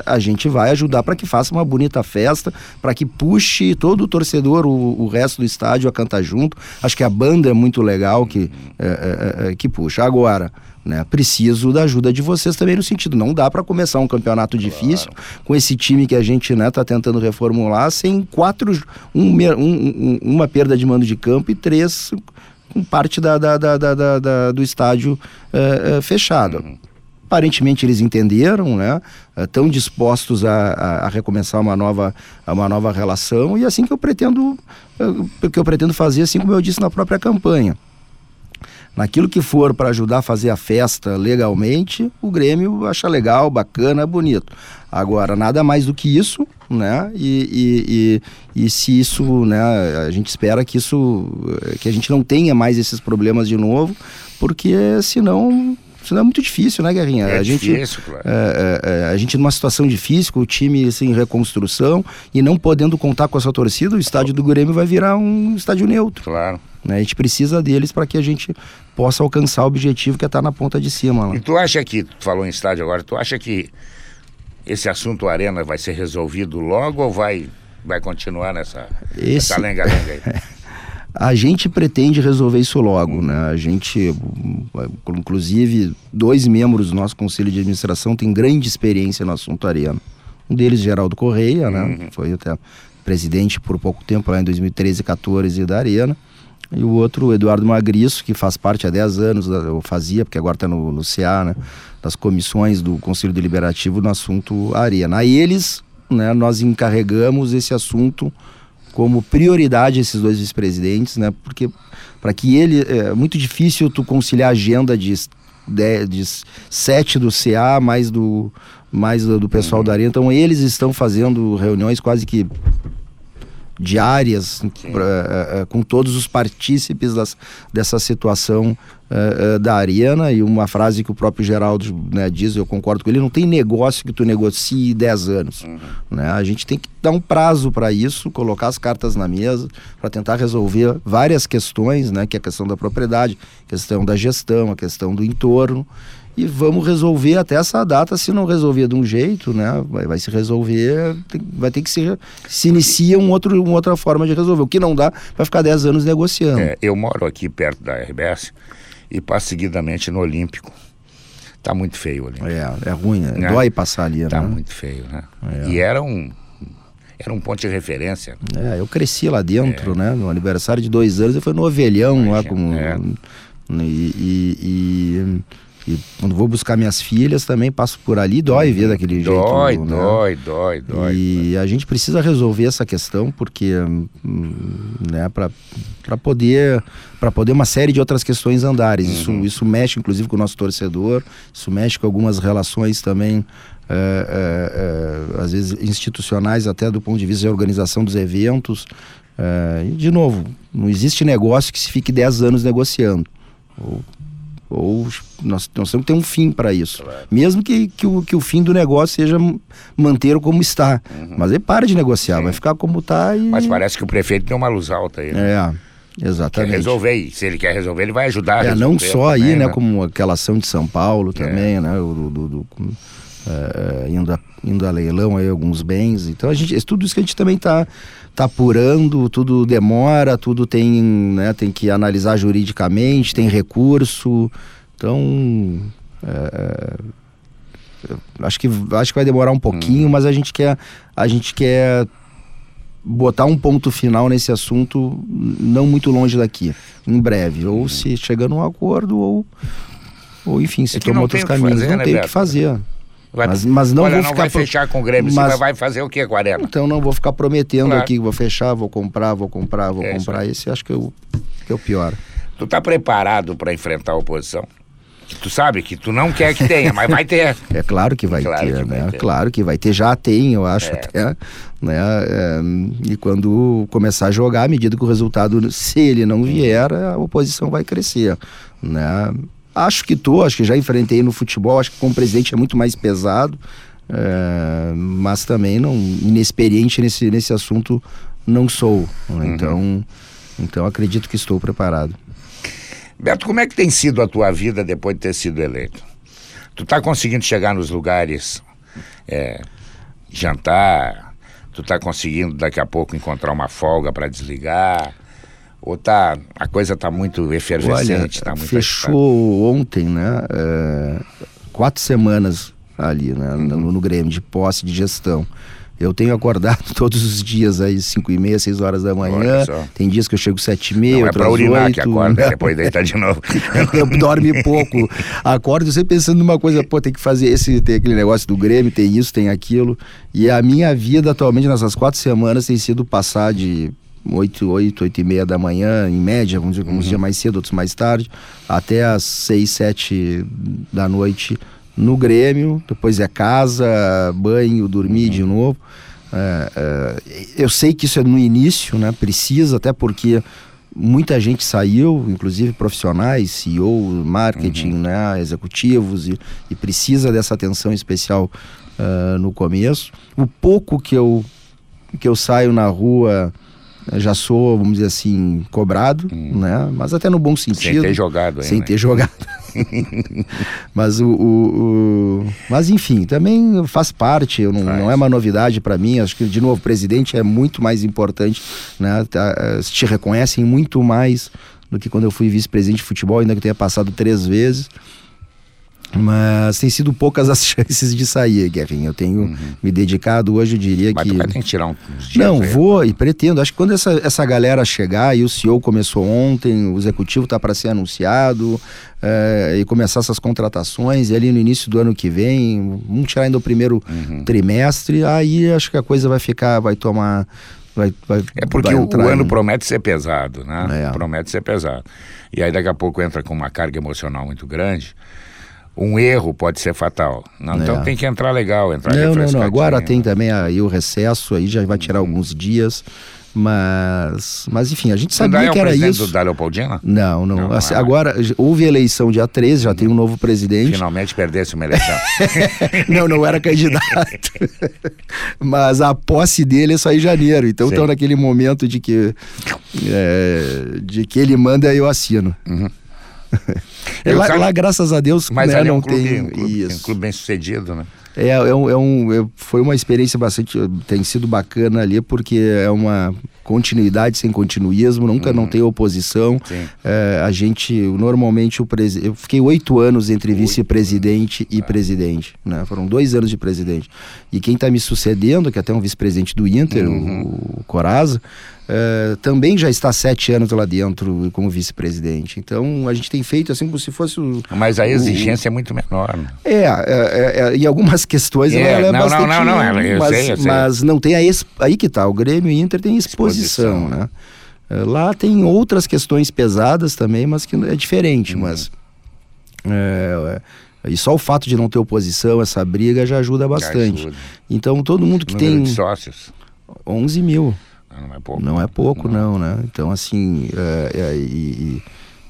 a gente vai ajudar para que faça uma bonita festa, para que puxe todo o torcedor, o, o, resto do estádio a cantar junto. Acho que a banda é muito legal que, é, é, é que puxa. Agora, né, preciso da ajuda de vocês também no sentido, não dá para começar um campeonato claro. difícil com esse time que a gente né, tá tentando reformular sem quatro, um, um, uma perda de mando de campo e três com parte da, da, da, da do estádio fechado. Uhum aparentemente eles entenderam, né? Estão dispostos a, a, a, recomeçar uma nova, uma nova relação e assim que eu pretendo, eh, que eu pretendo fazer, assim como eu disse na própria campanha. Naquilo que for para ajudar a fazer a festa legalmente, o Grêmio acha legal, bacana, bonito. Agora, nada mais do que isso, né? E, e, e, e, se isso, né? A gente espera que isso, que a gente não tenha mais esses problemas de novo, porque senão isso não é muito difícil, né, Guerrinha? É a gente, difícil, claro. É, é, é, a gente numa situação difícil, com o time assim, em reconstrução e não podendo contar com essa torcida, o estádio do Grêmio vai virar um estádio neutro. Claro. Né? A gente precisa deles para que a gente possa alcançar o objetivo que é estar tá na ponta de cima. Lá. E tu acha que, tu falou em estádio agora, tu acha que esse assunto Arena vai ser resolvido logo ou vai, vai continuar nessa, esse... nessa lenga-lenga aí? A gente pretende resolver isso logo, né? A gente, inclusive, dois membros do nosso conselho de administração têm grande experiência no assunto Arena. Um deles, Geraldo Correia, né? Uhum. Foi até presidente por pouco tempo, lá em 2013 e 14 da Arena. E o outro, Eduardo Magriço, que faz parte há 10 anos, eu fazia, porque agora está no, no CA, né? Das comissões do Conselho Deliberativo no assunto Arena. A eles, né, nós encarregamos esse assunto como prioridade esses dois vice-presidentes, né? Porque para que ele é muito difícil tu conciliar a agenda de, de, de sete do CA mais do mais do, do pessoal uhum. da área. Então eles estão fazendo reuniões quase que diárias pra, uh, com todos os partícipes das, dessa situação uh, da Ariana e uma frase que o próprio Geraldo né, diz, eu concordo com ele, não tem negócio que tu negocie 10 anos. Uhum. Né? A gente tem que dar um prazo para isso, colocar as cartas na mesa para tentar resolver várias questões, né, que é a questão da propriedade, questão da gestão, a questão do entorno e vamos resolver até essa data. Se não resolver de um jeito, né, vai, vai se resolver, tem, vai ter que se, se inicia um outro, uma outra forma de resolver. O que não dá, vai ficar 10 anos negociando. É, eu moro aqui perto da RBS e passo seguidamente no Olímpico. Tá muito feio ali. É, é ruim, né? dói passar ali, tá né? muito feio, né? É. E era um era um ponto de referência. É, eu cresci lá dentro, é. né? No aniversário de dois anos, eu fui no Ovelhão Imagina, lá como é. e, e, e e quando vou buscar minhas filhas também passo por ali, dói ver daquele dói, jeito. Dói, né? dói, dói, E a gente precisa resolver essa questão porque, hum, né, para poder para poder uma série de outras questões andares. Uhum. Isso, isso mexe inclusive com o nosso torcedor, isso mexe com algumas relações também é, é, é, às vezes institucionais até do ponto de vista da organização dos eventos. É, e de novo, não existe negócio que se fique 10 anos negociando. Ou ou nós, nós temos que ter um fim para isso. Claro. Mesmo que, que, o, que o fim do negócio seja manter como está. Uhum. Mas ele para de negociar, Sim. vai ficar como está e. Mas parece que o prefeito tem uma luz alta aí. Né? É. Exatamente. Quer resolver, se ele quer resolver, ele vai ajudar. É, não só também, aí, né, né, como aquela ação de São Paulo também, é. né, do, do, do é, indo, a, indo a leilão aí alguns bens. Então a gente, tudo isso que a gente também está tá apurando, tudo demora, tudo tem, né, tem que analisar juridicamente, tem recurso. Então, é, é acho que acho que vai demorar um pouquinho, uhum. mas a gente quer a gente quer botar um ponto final nesse assunto não muito longe daqui, em breve, ou uhum. se chegando a um acordo ou ou enfim, se é tomar outros caminhos. Fazer, não tem o que fazer. Vai, mas, mas não olha, vou não ficar vai fechar com o Grêmio, mas, vai fazer o que com a Arena? Então não vou ficar prometendo claro. aqui, vou fechar, vou comprar, vou comprar, vou é comprar. Esse acho que, eu, que é o pior. Tu tá preparado para enfrentar a oposição? Tu sabe que tu não quer que tenha, mas vai ter. É claro que vai claro ter, que né? Vai ter. Claro que vai ter, já tem, eu acho é. até. Né? É, e quando começar a jogar, à medida que o resultado, se ele não vier, a oposição vai crescer. Né? Acho que tô, acho que já enfrentei no futebol, acho que como presidente é muito mais pesado, é, mas também não inexperiente nesse, nesse assunto não sou. Né? Uhum. Então, então acredito que estou preparado. Beto, como é que tem sido a tua vida depois de ter sido eleito? Tu tá conseguindo chegar nos lugares, é, jantar, tu tá conseguindo daqui a pouco encontrar uma folga para desligar? Ou tá, a coisa tá muito efervescente? Olha, tá muito fechou ontem, né? É, quatro semanas ali, né? Uhum. No, no Grêmio, de posse, de gestão. Eu tenho acordado todos os dias às 5 e meia, 6 horas da manhã. Tem dias que eu chego às 7 e meia, Não, é pra urinar 8, que acorda, depois deitar de novo. eu dorme pouco. Acordo sempre pensando numa coisa, pô, tem que fazer esse, tem aquele negócio do Grêmio, tem isso, tem aquilo. E a minha vida atualmente, nessas quatro semanas, tem sido passar de 8, 8, 8 e meia da manhã, em média, vamos dizer, uns uhum. dias mais cedo, outros mais tarde, até as 6, 7 da noite no Grêmio, depois é casa, banho, dormir uhum. de novo. É, é, eu sei que isso é no início, né? Precisa, até porque muita gente saiu, inclusive profissionais, CEO, marketing, uhum. né? executivos, e, e, precisa dessa atenção especial uh, no começo. O pouco que eu, que eu saio na rua já sou, vamos dizer assim, cobrado, hum. né? Mas até no bom sentido. Sem ter jogado ainda. Sem né? ter jogado. mas o, o, o, mas enfim, também faz parte, não, faz. não é uma novidade para mim. Acho que de novo, presidente é muito mais importante, né? Tá, eh, te reconhecem muito mais do que quando eu fui vice-presidente de futebol, ainda que eu tenha passado três vezes. Mas tem sido poucas as chances de sair, Kevin. Eu tenho uhum. me dedicado hoje, eu diria Mas que. Mas tu vai tirar um dias Não, aí. vou e pretendo. Acho que quando essa, essa galera chegar, e o CEO começou ontem, o executivo está para ser anunciado, é, e começar essas contratações, e ali no início do ano que vem, vamos tirar ainda o primeiro uhum. trimestre, aí acho que a coisa vai ficar, vai tomar. Vai, vai, é porque o, o, ano em... promete ser pesado, né? É. Promete ser pesado. E aí daqui a pouco entra com uma carga emocional muito grande um erro pode ser fatal. Não, então é. Então tem que entrar legal, entrar Não, não, não. Agora tem também aí o recesso, aí já vai tirar uhum. alguns dias. Mas, mas enfim, a gente sabia é que era isso. Do da Leopoldina? Não, não. não assim, agora houve eleição dia 13, já tem um novo presidente. Finalmente perdesse uma eleição. não, não era candidato. mas a posse dele é só em janeiro. Então estão naquele momento de que é, de que ele manda eu assino. Uhum. lá, lá, graças a Deus, mas né, não é um clube, tem um clube, isso. Um clube bem sucedido, né? É, é, um, é um, é, foi uma experiência bastante, tem sido bacana ali, porque é uma continuidade sem continuismo, nunca uhum. não tem oposição. É, a gente, normalmente, o presi eu fiquei oito anos entre vice-presidente e é. presidente, né? Foram dois anos de presidente. E quem está me sucedendo, que é até um vice-presidente do Inter, uhum. o, Coraza, Uh, também já está sete anos lá dentro como vice-presidente. Então a gente tem feito assim como se fosse o. Mas a exigência o, é muito menor. Né? É, é, é, é, em algumas questões é, ela é não, bastante. Não, não, não, ela, eu mas, sei, eu sei. mas não tem a exp... aí que tá. O Grêmio e Inter tem exposição, exposição. né? Uh, lá tem outras questões pesadas também, mas que é diferente. Uhum. Mas é, e só o fato de não ter oposição, essa briga já ajuda bastante. Já ajuda. Então todo mundo que Número tem. De sócios? 11 mil. Não é pouco. Não é pouco, não, não né? Então, assim, é, é, e,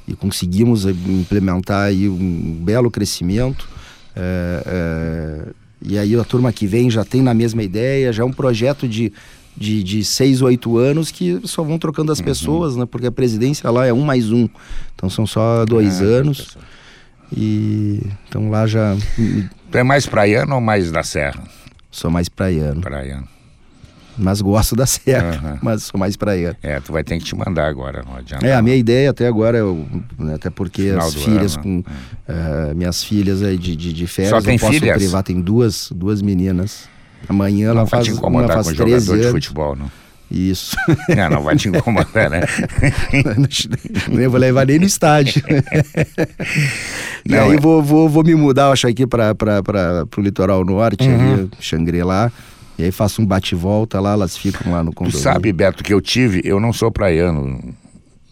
e, conseguimos implementar aí um belo crescimento. É, é, e aí a turma que vem já tem na mesma ideia, já é um projeto de, de, de seis, oito anos que só vão trocando as uhum. pessoas, né? Porque a presidência lá é um mais um. Então são só dois é, anos. E então lá já. Tu é mais praiano ou mais da serra? Sou mais praiano. Praiano mas gosto da serra, uhum. mas sou mais praia. É, tu vai ter que te mandar agora, não adianta. É, a minha ideia até agora, eu, né, até porque Final as filhas ano, com uh, minhas filhas aí de, de, de férias, Só tem posso filhas? privar, tem duas, duas meninas. Amanhã não ela faz, te incomodar uma faz com 13 jogador anos. de futebol, não? Isso. Não, não vai te incomodar, né? não, não vou levar nem no estádio. e aí é... vou, vou, vou me mudar, acho, aqui para o litoral norte, uhum. ali, Xangri-Lá. E aí faço um bate-volta lá, elas ficam lá no condomínio. Tu sabe, Beto, que eu tive, eu não sou praiano,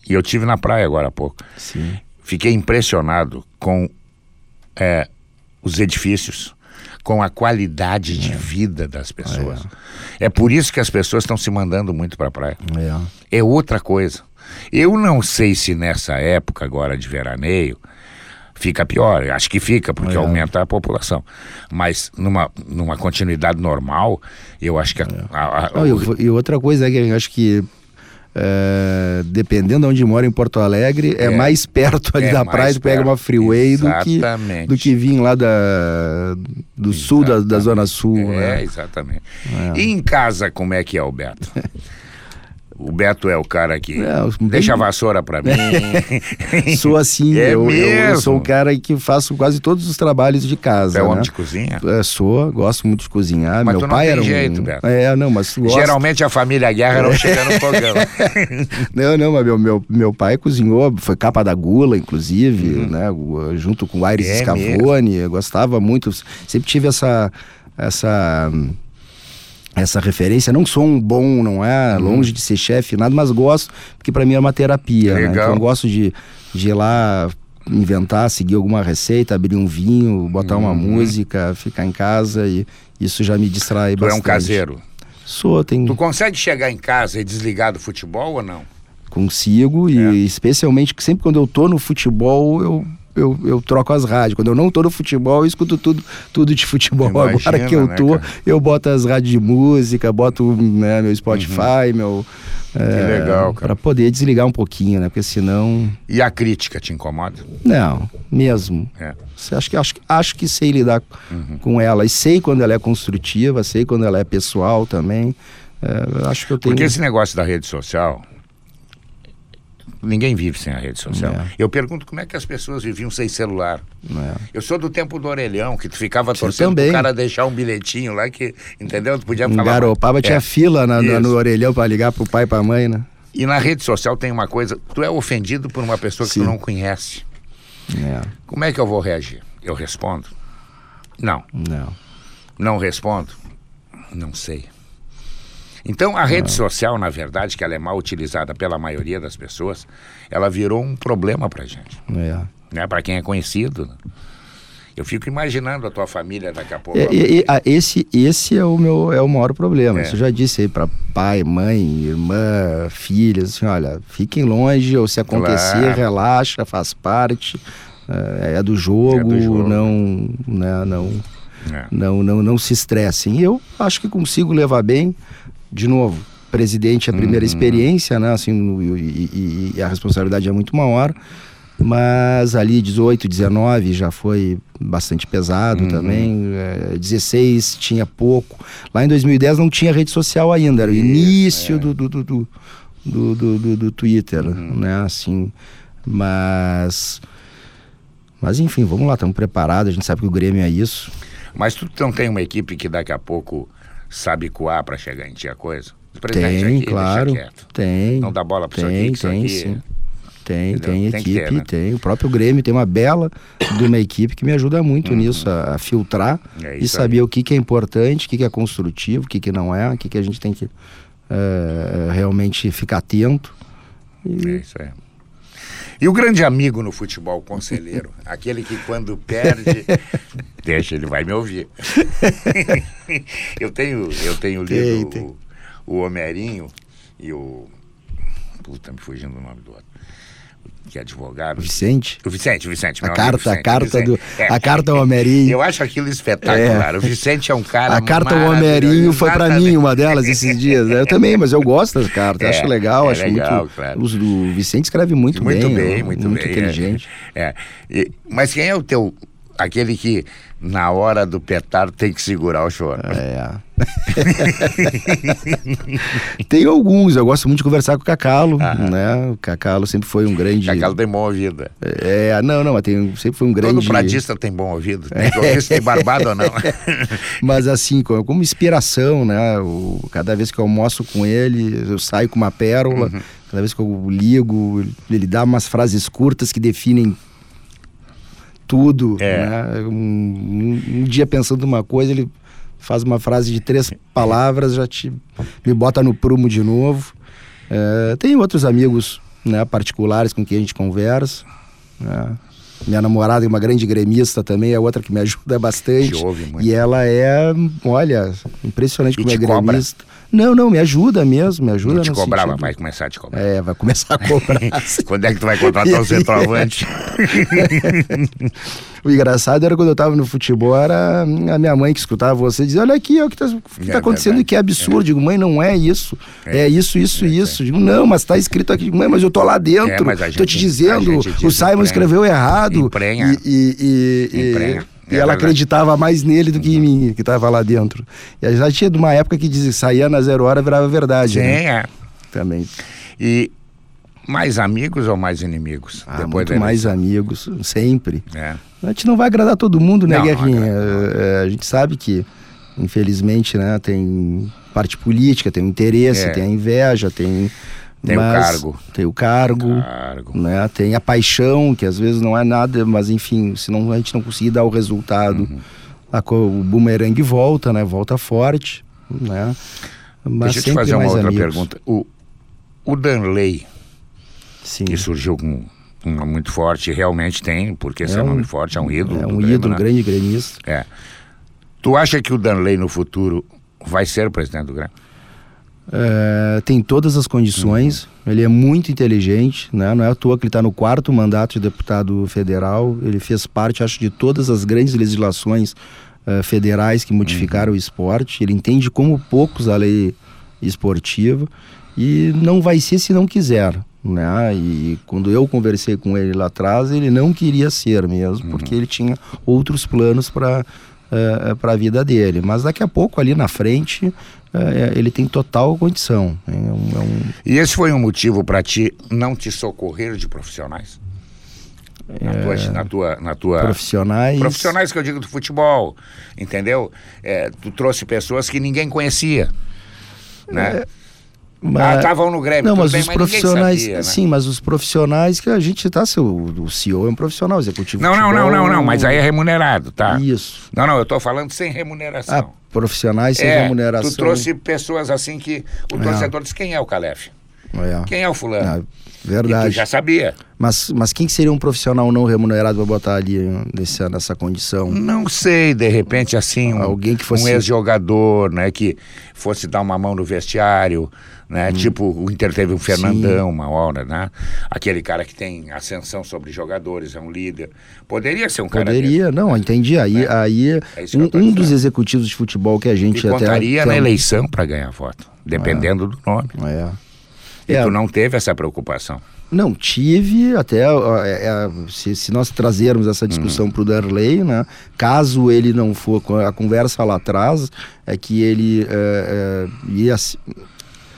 e eu tive na praia agora há pouco. Sim. Fiquei impressionado com é, os edifícios, com a qualidade de é. vida das pessoas. É. é. por isso que as pessoas estão se mandando muito para a praia. É. é outra coisa. Eu não sei se nessa época agora de veraneio fica pior. Acho que fica, porque é. aumenta a população. Mas numa, numa continuidade normal, eu acho que. A, é. a, a, Não, e outra coisa é que eu acho que. É, dependendo de onde mora em Porto Alegre, é, é mais perto ali é da praia, tu pega uma freeway do que, do que vir lá da, do exatamente. sul, da, da Zona Sul. É, né? exatamente. E em casa, como é que é, Alberto? O Beto é o cara que é, deixa a vassoura pra mim. sou assim, é eu, eu, sou um cara que faço quase todos os trabalhos de casa. É né? homem de cozinha? É, sou, gosto muito de cozinhar. Mas Meu pai era um... jeito, Beto. É, não, mas gosto... Geralmente a família Guerra não chega no fogão. não, não, mas meu, meu, meu pai cozinhou, foi capa da gula, inclusive, uhum. né? Junto com o Aires é Scavone, eu gostava muito, sempre tive essa essa essa referência. Não sou um bom, não é uhum. longe de ser chefe, nada, mas gosto, porque para mim é uma terapia. Né? Então eu gosto de, de ir lá inventar, seguir alguma receita, abrir um vinho, botar uhum. uma música, ficar em casa e isso já me distrai tu bastante. Tu é um caseiro? Sou, tem... Tu consegue chegar em casa e desligar do futebol ou não? Consigo, é. e especialmente que sempre quando eu tô no futebol, eu eu, eu troco as rádios. Quando eu não tô no futebol, eu escuto tudo, tudo de futebol. Imagina, Agora que eu né, tô, eu boto as rádios de música, boto né, meu Spotify, uhum. meu. É, que legal, cara. Pra poder desligar um pouquinho, né? Porque senão. E a crítica te incomoda? Não, mesmo. É. Acho que, acho, acho que sei lidar uhum. com ela. E sei quando ela é construtiva, sei quando ela é pessoal também. É, acho que eu tenho. Porque esse negócio da rede social, Ninguém vive sem a rede social. É. Eu pergunto como é que as pessoas viviam sem celular. É. Eu sou do tempo do orelhão, que tu ficava Você torcendo também. pro cara deixar um bilhetinho lá que, entendeu? Tu podia falar. Garopaba é. tinha fila na, no, no orelhão para ligar pro pai e pra mãe, né? E na rede social tem uma coisa, tu é ofendido por uma pessoa que Sim. tu não conhece. É. Como é que eu vou reagir? Eu respondo? Não. Não. Não respondo? Não sei. Então, a rede social, na verdade, que ela é mal utilizada pela maioria das pessoas, ela virou um problema pra gente. É. Né? Para quem é conhecido. Né? Eu fico imaginando a tua família daqui a pouco. É, esse, esse é o meu é o maior problema. É. Isso eu já disse aí para pai, mãe, irmã, filhas, assim, olha, fiquem longe ou se acontecer, claro. relaxa, faz parte, é, é do jogo, é do jogo. não, né, não, não, não, não se estressem. Eu acho que consigo levar bem de novo, presidente é a primeira uhum. experiência, né? Assim, e, e, e, a responsabilidade é muito maior. Mas ali 18, 19 já foi bastante pesado uhum. também. É, 16 tinha pouco. Lá em 2010 não tinha rede social ainda, era o início é. do, do, do, do, do, do, do Twitter, uhum. né? Assim, mas. Mas enfim, vamos lá, estamos preparados, a gente sabe que o Grêmio é isso. Mas tu não tem uma equipe que daqui a pouco sabe coar para chegar em ti a coisa? tem, aqui, claro. Tem. Não dá bola para isso aqui, tem, isso aqui. Sim. Tem, Entendeu? tem equipe, ter, né? tem. O próprio Grêmio tem uma bela de uma equipe que me ajuda muito uhum. nisso, a, a filtrar é e saber aí. o que, que é importante, o que, que é construtivo, o que, que não é, o que, que a gente tem que uh, realmente ficar atento. E... É isso aí. E o grande amigo no futebol, conselheiro, aquele que quando perde, deixa, ele vai me ouvir. eu tenho, eu tenho lido o, o Homerinho e o. Puta, me fugindo do nome do outro que é advogado. Vicente? O Vicente, o Vicente. A carta, Vicente, a carta do. É. A carta Homerinho. Eu acho aquilo espetacular. É. O Vicente é um cara. A carta Homerinho foi para mim uma delas esses dias. Eu também, mas eu gosto das cartas. É, acho legal, é acho legal, muito. Claro. O Vicente escreve muito, muito bem. bem muito, muito bem. inteligente. É. E, mas quem é o teu. Aquele que na hora do petardo tem que segurar o choro. É. tem alguns, eu gosto muito de conversar com o Cacalo, ah. né? O Cacalo sempre foi um grande. Cacalo tem bom ouvido. É, não, não, mas tem, sempre foi um grande. Todo pradista tem bom ouvido. Tem que ouvir se tem barbado ou não. mas assim, como, inspiração, né? O, cada vez que eu almoço com ele, eu saio com uma pérola. Uhum. Cada vez que eu ligo, ele dá umas frases curtas que definem tudo. É. Né? Um, um, dia pensando uma coisa, ele faz uma frase de três palavras, já te me bota no prumo de novo. É, tem outros amigos né, particulares com quem a gente conversa. Né? Minha namorada é uma grande gremista também, é outra que me ajuda bastante. E ela é, olha, impressionante e como é gremista. Não, não, me ajuda mesmo, me ajuda. Não te cobrava, sentido. vai começar a te cobrar. É, vai começar a cobrar. Quando é que tu vai contratar o centroavante? o engraçado era quando eu tava no futebol, era a minha mãe que escutava você dizer, olha aqui, o que tá, que tá é, acontecendo e que é absurdo. É. Digo, mãe, não é isso. É, é isso, isso, é, isso. Digo, não, mas tá escrito aqui, mãe, mas eu tô lá dentro. É, tô te dizendo, o Simon emprenha, escreveu errado. Emprenha. E, e, e, emprenha. E é ela verdade. acreditava mais nele do que em mim, que estava lá dentro. E já tinha de uma época que dizia, saía na zero hora virava verdade. Sim, né? é. Também. E mais amigos ou mais inimigos? Ah, muito mais amigos, sempre. É. A gente não vai agradar todo mundo, né, não, Guerrinha? Não é, a gente sabe que, infelizmente, né, tem parte política, tem o interesse, é. tem a inveja, tem tem o cargo. Tem o cargo, cargo. Né? Tem a paixão, que às vezes não é nada, mas enfim, se a gente não conseguir dar o resultado, uhum. a, o bumerangue volta, né? Volta forte, né? Mas Deixa eu te fazer uma outra amigos. pergunta. O, o Danley, Sim. que surgiu com uma muito forte, realmente tem, porque é seu um, nome forte, é um ídolo. É um ídolo, Grêmio, né? grande gremista. É. Tu acha que o Danley no futuro vai ser o presidente do Grêmio? É, tem todas as condições, uhum. ele é muito inteligente, né? não é à toa que ele está no quarto mandato de deputado federal, ele fez parte, acho, de todas as grandes legislações uh, federais que modificaram uhum. o esporte, ele entende como poucos a lei esportiva e não vai ser se não quiser. Né? E quando eu conversei com ele lá atrás, ele não queria ser mesmo, uhum. porque ele tinha outros planos para uh, para a vida dele. Mas daqui a pouco, ali na frente, é, ele tem total condição. É um, é um... E esse foi um motivo para ti não te socorrer de profissionais? Na, tua, é, na, tua, na tua. Profissionais. Profissionais que eu digo do futebol, entendeu? É, tu trouxe pessoas que ninguém conhecia. Né? É, mas, ah, estavam no Grêmio. Não, mas bem, os mas profissionais. Sabia, né? Sim, mas os profissionais que a gente tá. O, o CEO é um profissional, executivo. Não, não, não, não, não, mas aí é remunerado, tá? Isso. Não, não, eu tô falando sem remuneração. Ah, profissionais sem é, remuneração. Tu trouxe pessoas assim que o é. torcedor diz quem é o Calef? É. Quem é o fulano? Ah, verdade. E tu já sabia. Mas, mas quem seria um profissional não remunerado para botar ali nesse, nessa condição? Não sei, de repente assim, um, Alguém que fosse... um ex-jogador, né, que fosse dar uma mão no vestiário, né? Hum. Tipo, o Inter teve o Fernandão Sim. uma hora, né? Aquele cara que tem ascensão sobre jogadores, é um líder. Poderia ser um cara Poderia, desse, não, entendi. Aí, né? aí é um, um dos executivos de futebol que a gente e até... contaria na eleição para ganhar voto, dependendo é. do nome. É. E é. tu não teve essa preocupação? Não, tive até é, é, se, se, nós trazermos essa discussão uhum. para o Darley, né? Caso ele não for, a conversa lá atrás é que ele é, é ia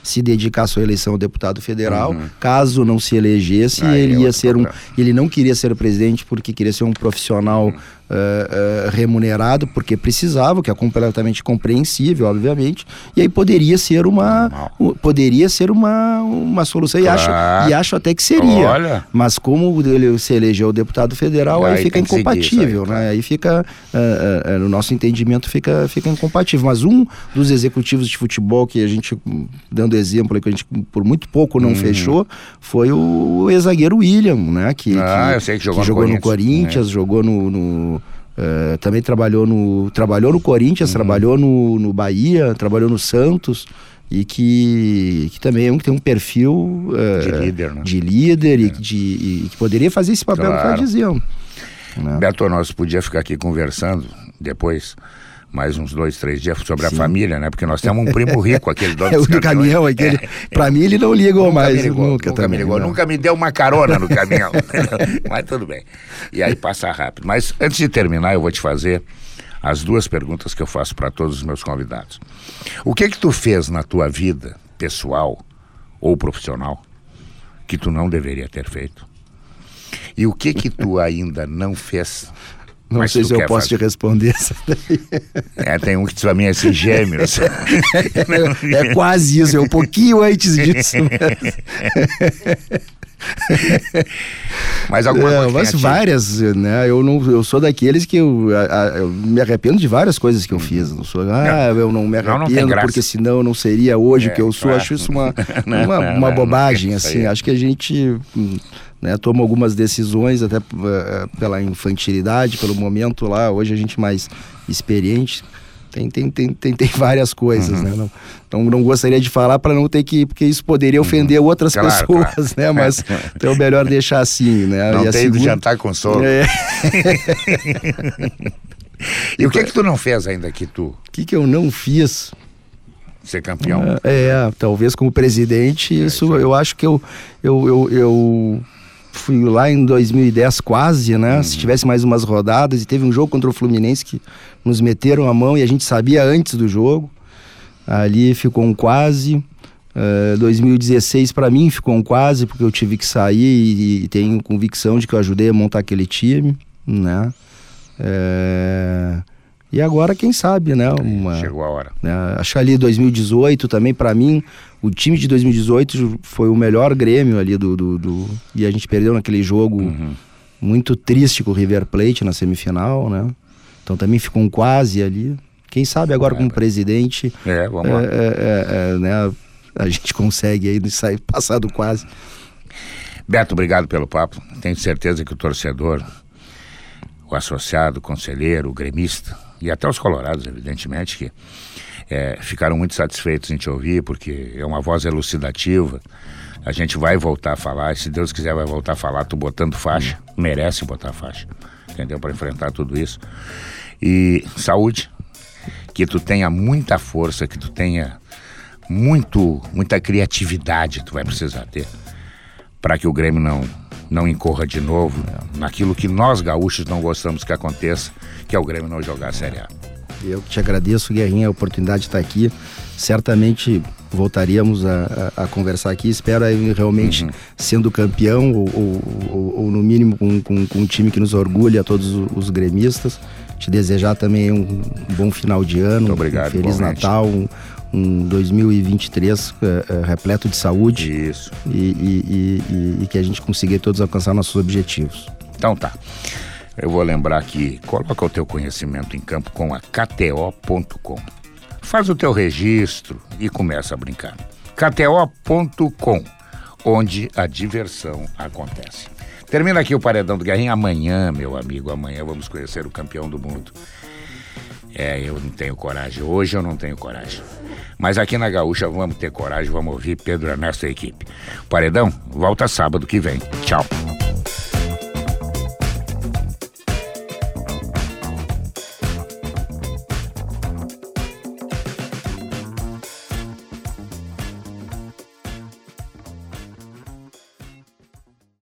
se dedicar à sua eleição ao deputado federal. Uhum. Caso não se elegesse, Aí ele ia ser um. Ele não queria ser presidente porque queria ser um profissional uhum uh, remunerado porque precisava, o que é completamente compreensível, obviamente. E aí poderia ser uma poderia ser uma, uma solução claro. e acho e acho até que seria. Olha. Mas como ele se elegeu deputado federal, aí, aí fica incompatível, aí, né? Aí fica uh, no nosso entendimento fica fica incompatível. Mas um dos executivos de futebol que a gente dando exemplo que a gente por muito pouco não hum. fechou foi o ex-zagueiro William, né? Que, ah, que, que jogou, que jogou no Corinthians, né? jogou no, no Uh, também trabalhou no, trabalhou no Corinthians, uhum. trabalhou no, no Bahia, trabalhou no Santos e que, que também é um que tem um perfil uh, de líder, né? de líder é. e, de, e, que poderia fazer esse papel claro. que está dizendo. Né? Beto, nós podíamos ficar aqui conversando depois mais uns dois, três dias sobre Sim. a família, né? Porque nós temos um primo rico, aquele dono é, do caminhão, aquele. É, pra mim ele não ligou nunca mais, me ligou, nunca, nunca também. Me ligou, nunca me deu uma carona no caminhão. Mas tudo bem. E aí passa rápido. Mas antes de terminar, eu vou te fazer as duas perguntas que eu faço para todos os meus convidados. O que que tu fez na tua vida pessoal ou profissional que tu não deveria ter feito? E o que que tu ainda não fez não Mas sei se eu posso fazer. te responder essa daí. É, tem um que para mim é assim, gêmeos. é, é, quase isso, é um pouquinho antes disso. mas alguma é, Mas várias, né? Eu, não, eu sou daqueles que eu, eu, me arrependo de várias coisas que eu fiz. Não sou, ah, não. eu não me arrependo não, não porque senão não seria hoje o que eu é, sou. Claro. Acho isso uma, uma, uma bobagem, assim. Acho que a gente né, toma algumas decisões até uh, pela infantilidade, pelo momento lá. Hoje a gente mais experiente tem, tem, tem, tem, tem várias coisas, uhum. né? Não, então não gostaria de falar para não ter que, porque isso poderia uhum. ofender uhum. outras claro, pessoas, claro. né? Mas então é melhor deixar assim, né? Não e tem segunda... jantar com solo. É. e o que que tu não fez ainda que tu? O que que eu não fiz? Ser campeão. É, é talvez como presidente, é, isso, isso eu acho que eu, eu, eu, eu fui lá em 2010 quase, né? Uhum. Se tivesse mais umas rodadas e teve um jogo contra o Fluminense que nos meteram a mão e a gente sabia antes do jogo. Ali ficou um quase. Uh, eh, 2016 para mim ficou um quase porque eu tive que sair e, e, tenho convicção de que eu ajudei a montar aquele time, né? É... E agora, quem sabe, né? Uma, Chegou a hora. Né? Acho que ali 2018 também, para mim, o time de 2018 foi o melhor Grêmio ali do. do, do... E a gente perdeu naquele jogo uhum. muito triste com o River Plate na semifinal, né? Então também ficou um quase ali. Quem sabe agora é, com o presidente. É, vamos lá. É, é, é, é, né? A gente consegue aí sair passado quase. Beto, obrigado pelo papo. Tenho certeza que o torcedor, o associado, o conselheiro, o gremista e até os colorados, evidentemente, que é, ficaram muito satisfeitos em te ouvir, porque é uma voz elucidativa. A gente vai voltar a falar, e se Deus quiser, vai voltar a falar. Tu botando faixa, merece botar faixa, entendeu? Para enfrentar tudo isso. E saúde, que tu tenha muita força, que tu tenha muito, muita criatividade, tu vai precisar ter, para que o Grêmio não, não incorra de novo naquilo que nós gaúchos não gostamos que aconteça, que é o Grêmio não jogar a Série A. Eu te agradeço, Guerrinha, a oportunidade de estar aqui. Certamente voltaríamos a, a, a conversar aqui. Espero aí, realmente uhum. sendo campeão ou, ou, ou, ou, no mínimo com, com, com, um time que nos orgulha, todos os, os gremistas. Te desejar também um, bom final de ano. Muito obrigado. Um Feliz igualmente. Natal. Um, um 2023 é, é, repleto de saúde. Isso. E, e, e, e que a gente consiga todos alcançar nossos objetivos. Então tá. Eu vou lembrar que coloca o teu conhecimento em campo com a KTO.com. Faz o teu registro e começa a brincar. KTO.com, onde a diversão acontece. Termina aqui o Paredão do Guerrinho. Amanhã, meu amigo, amanhã vamos conhecer o campeão do mundo. É, eu não tenho coragem. Hoje eu não tenho coragem. Mas aqui na Gaúcha vamos ter coragem, vamos ouvir Pedro Ernesto e a equipe. Paredão, volta sábado que vem. Tchau.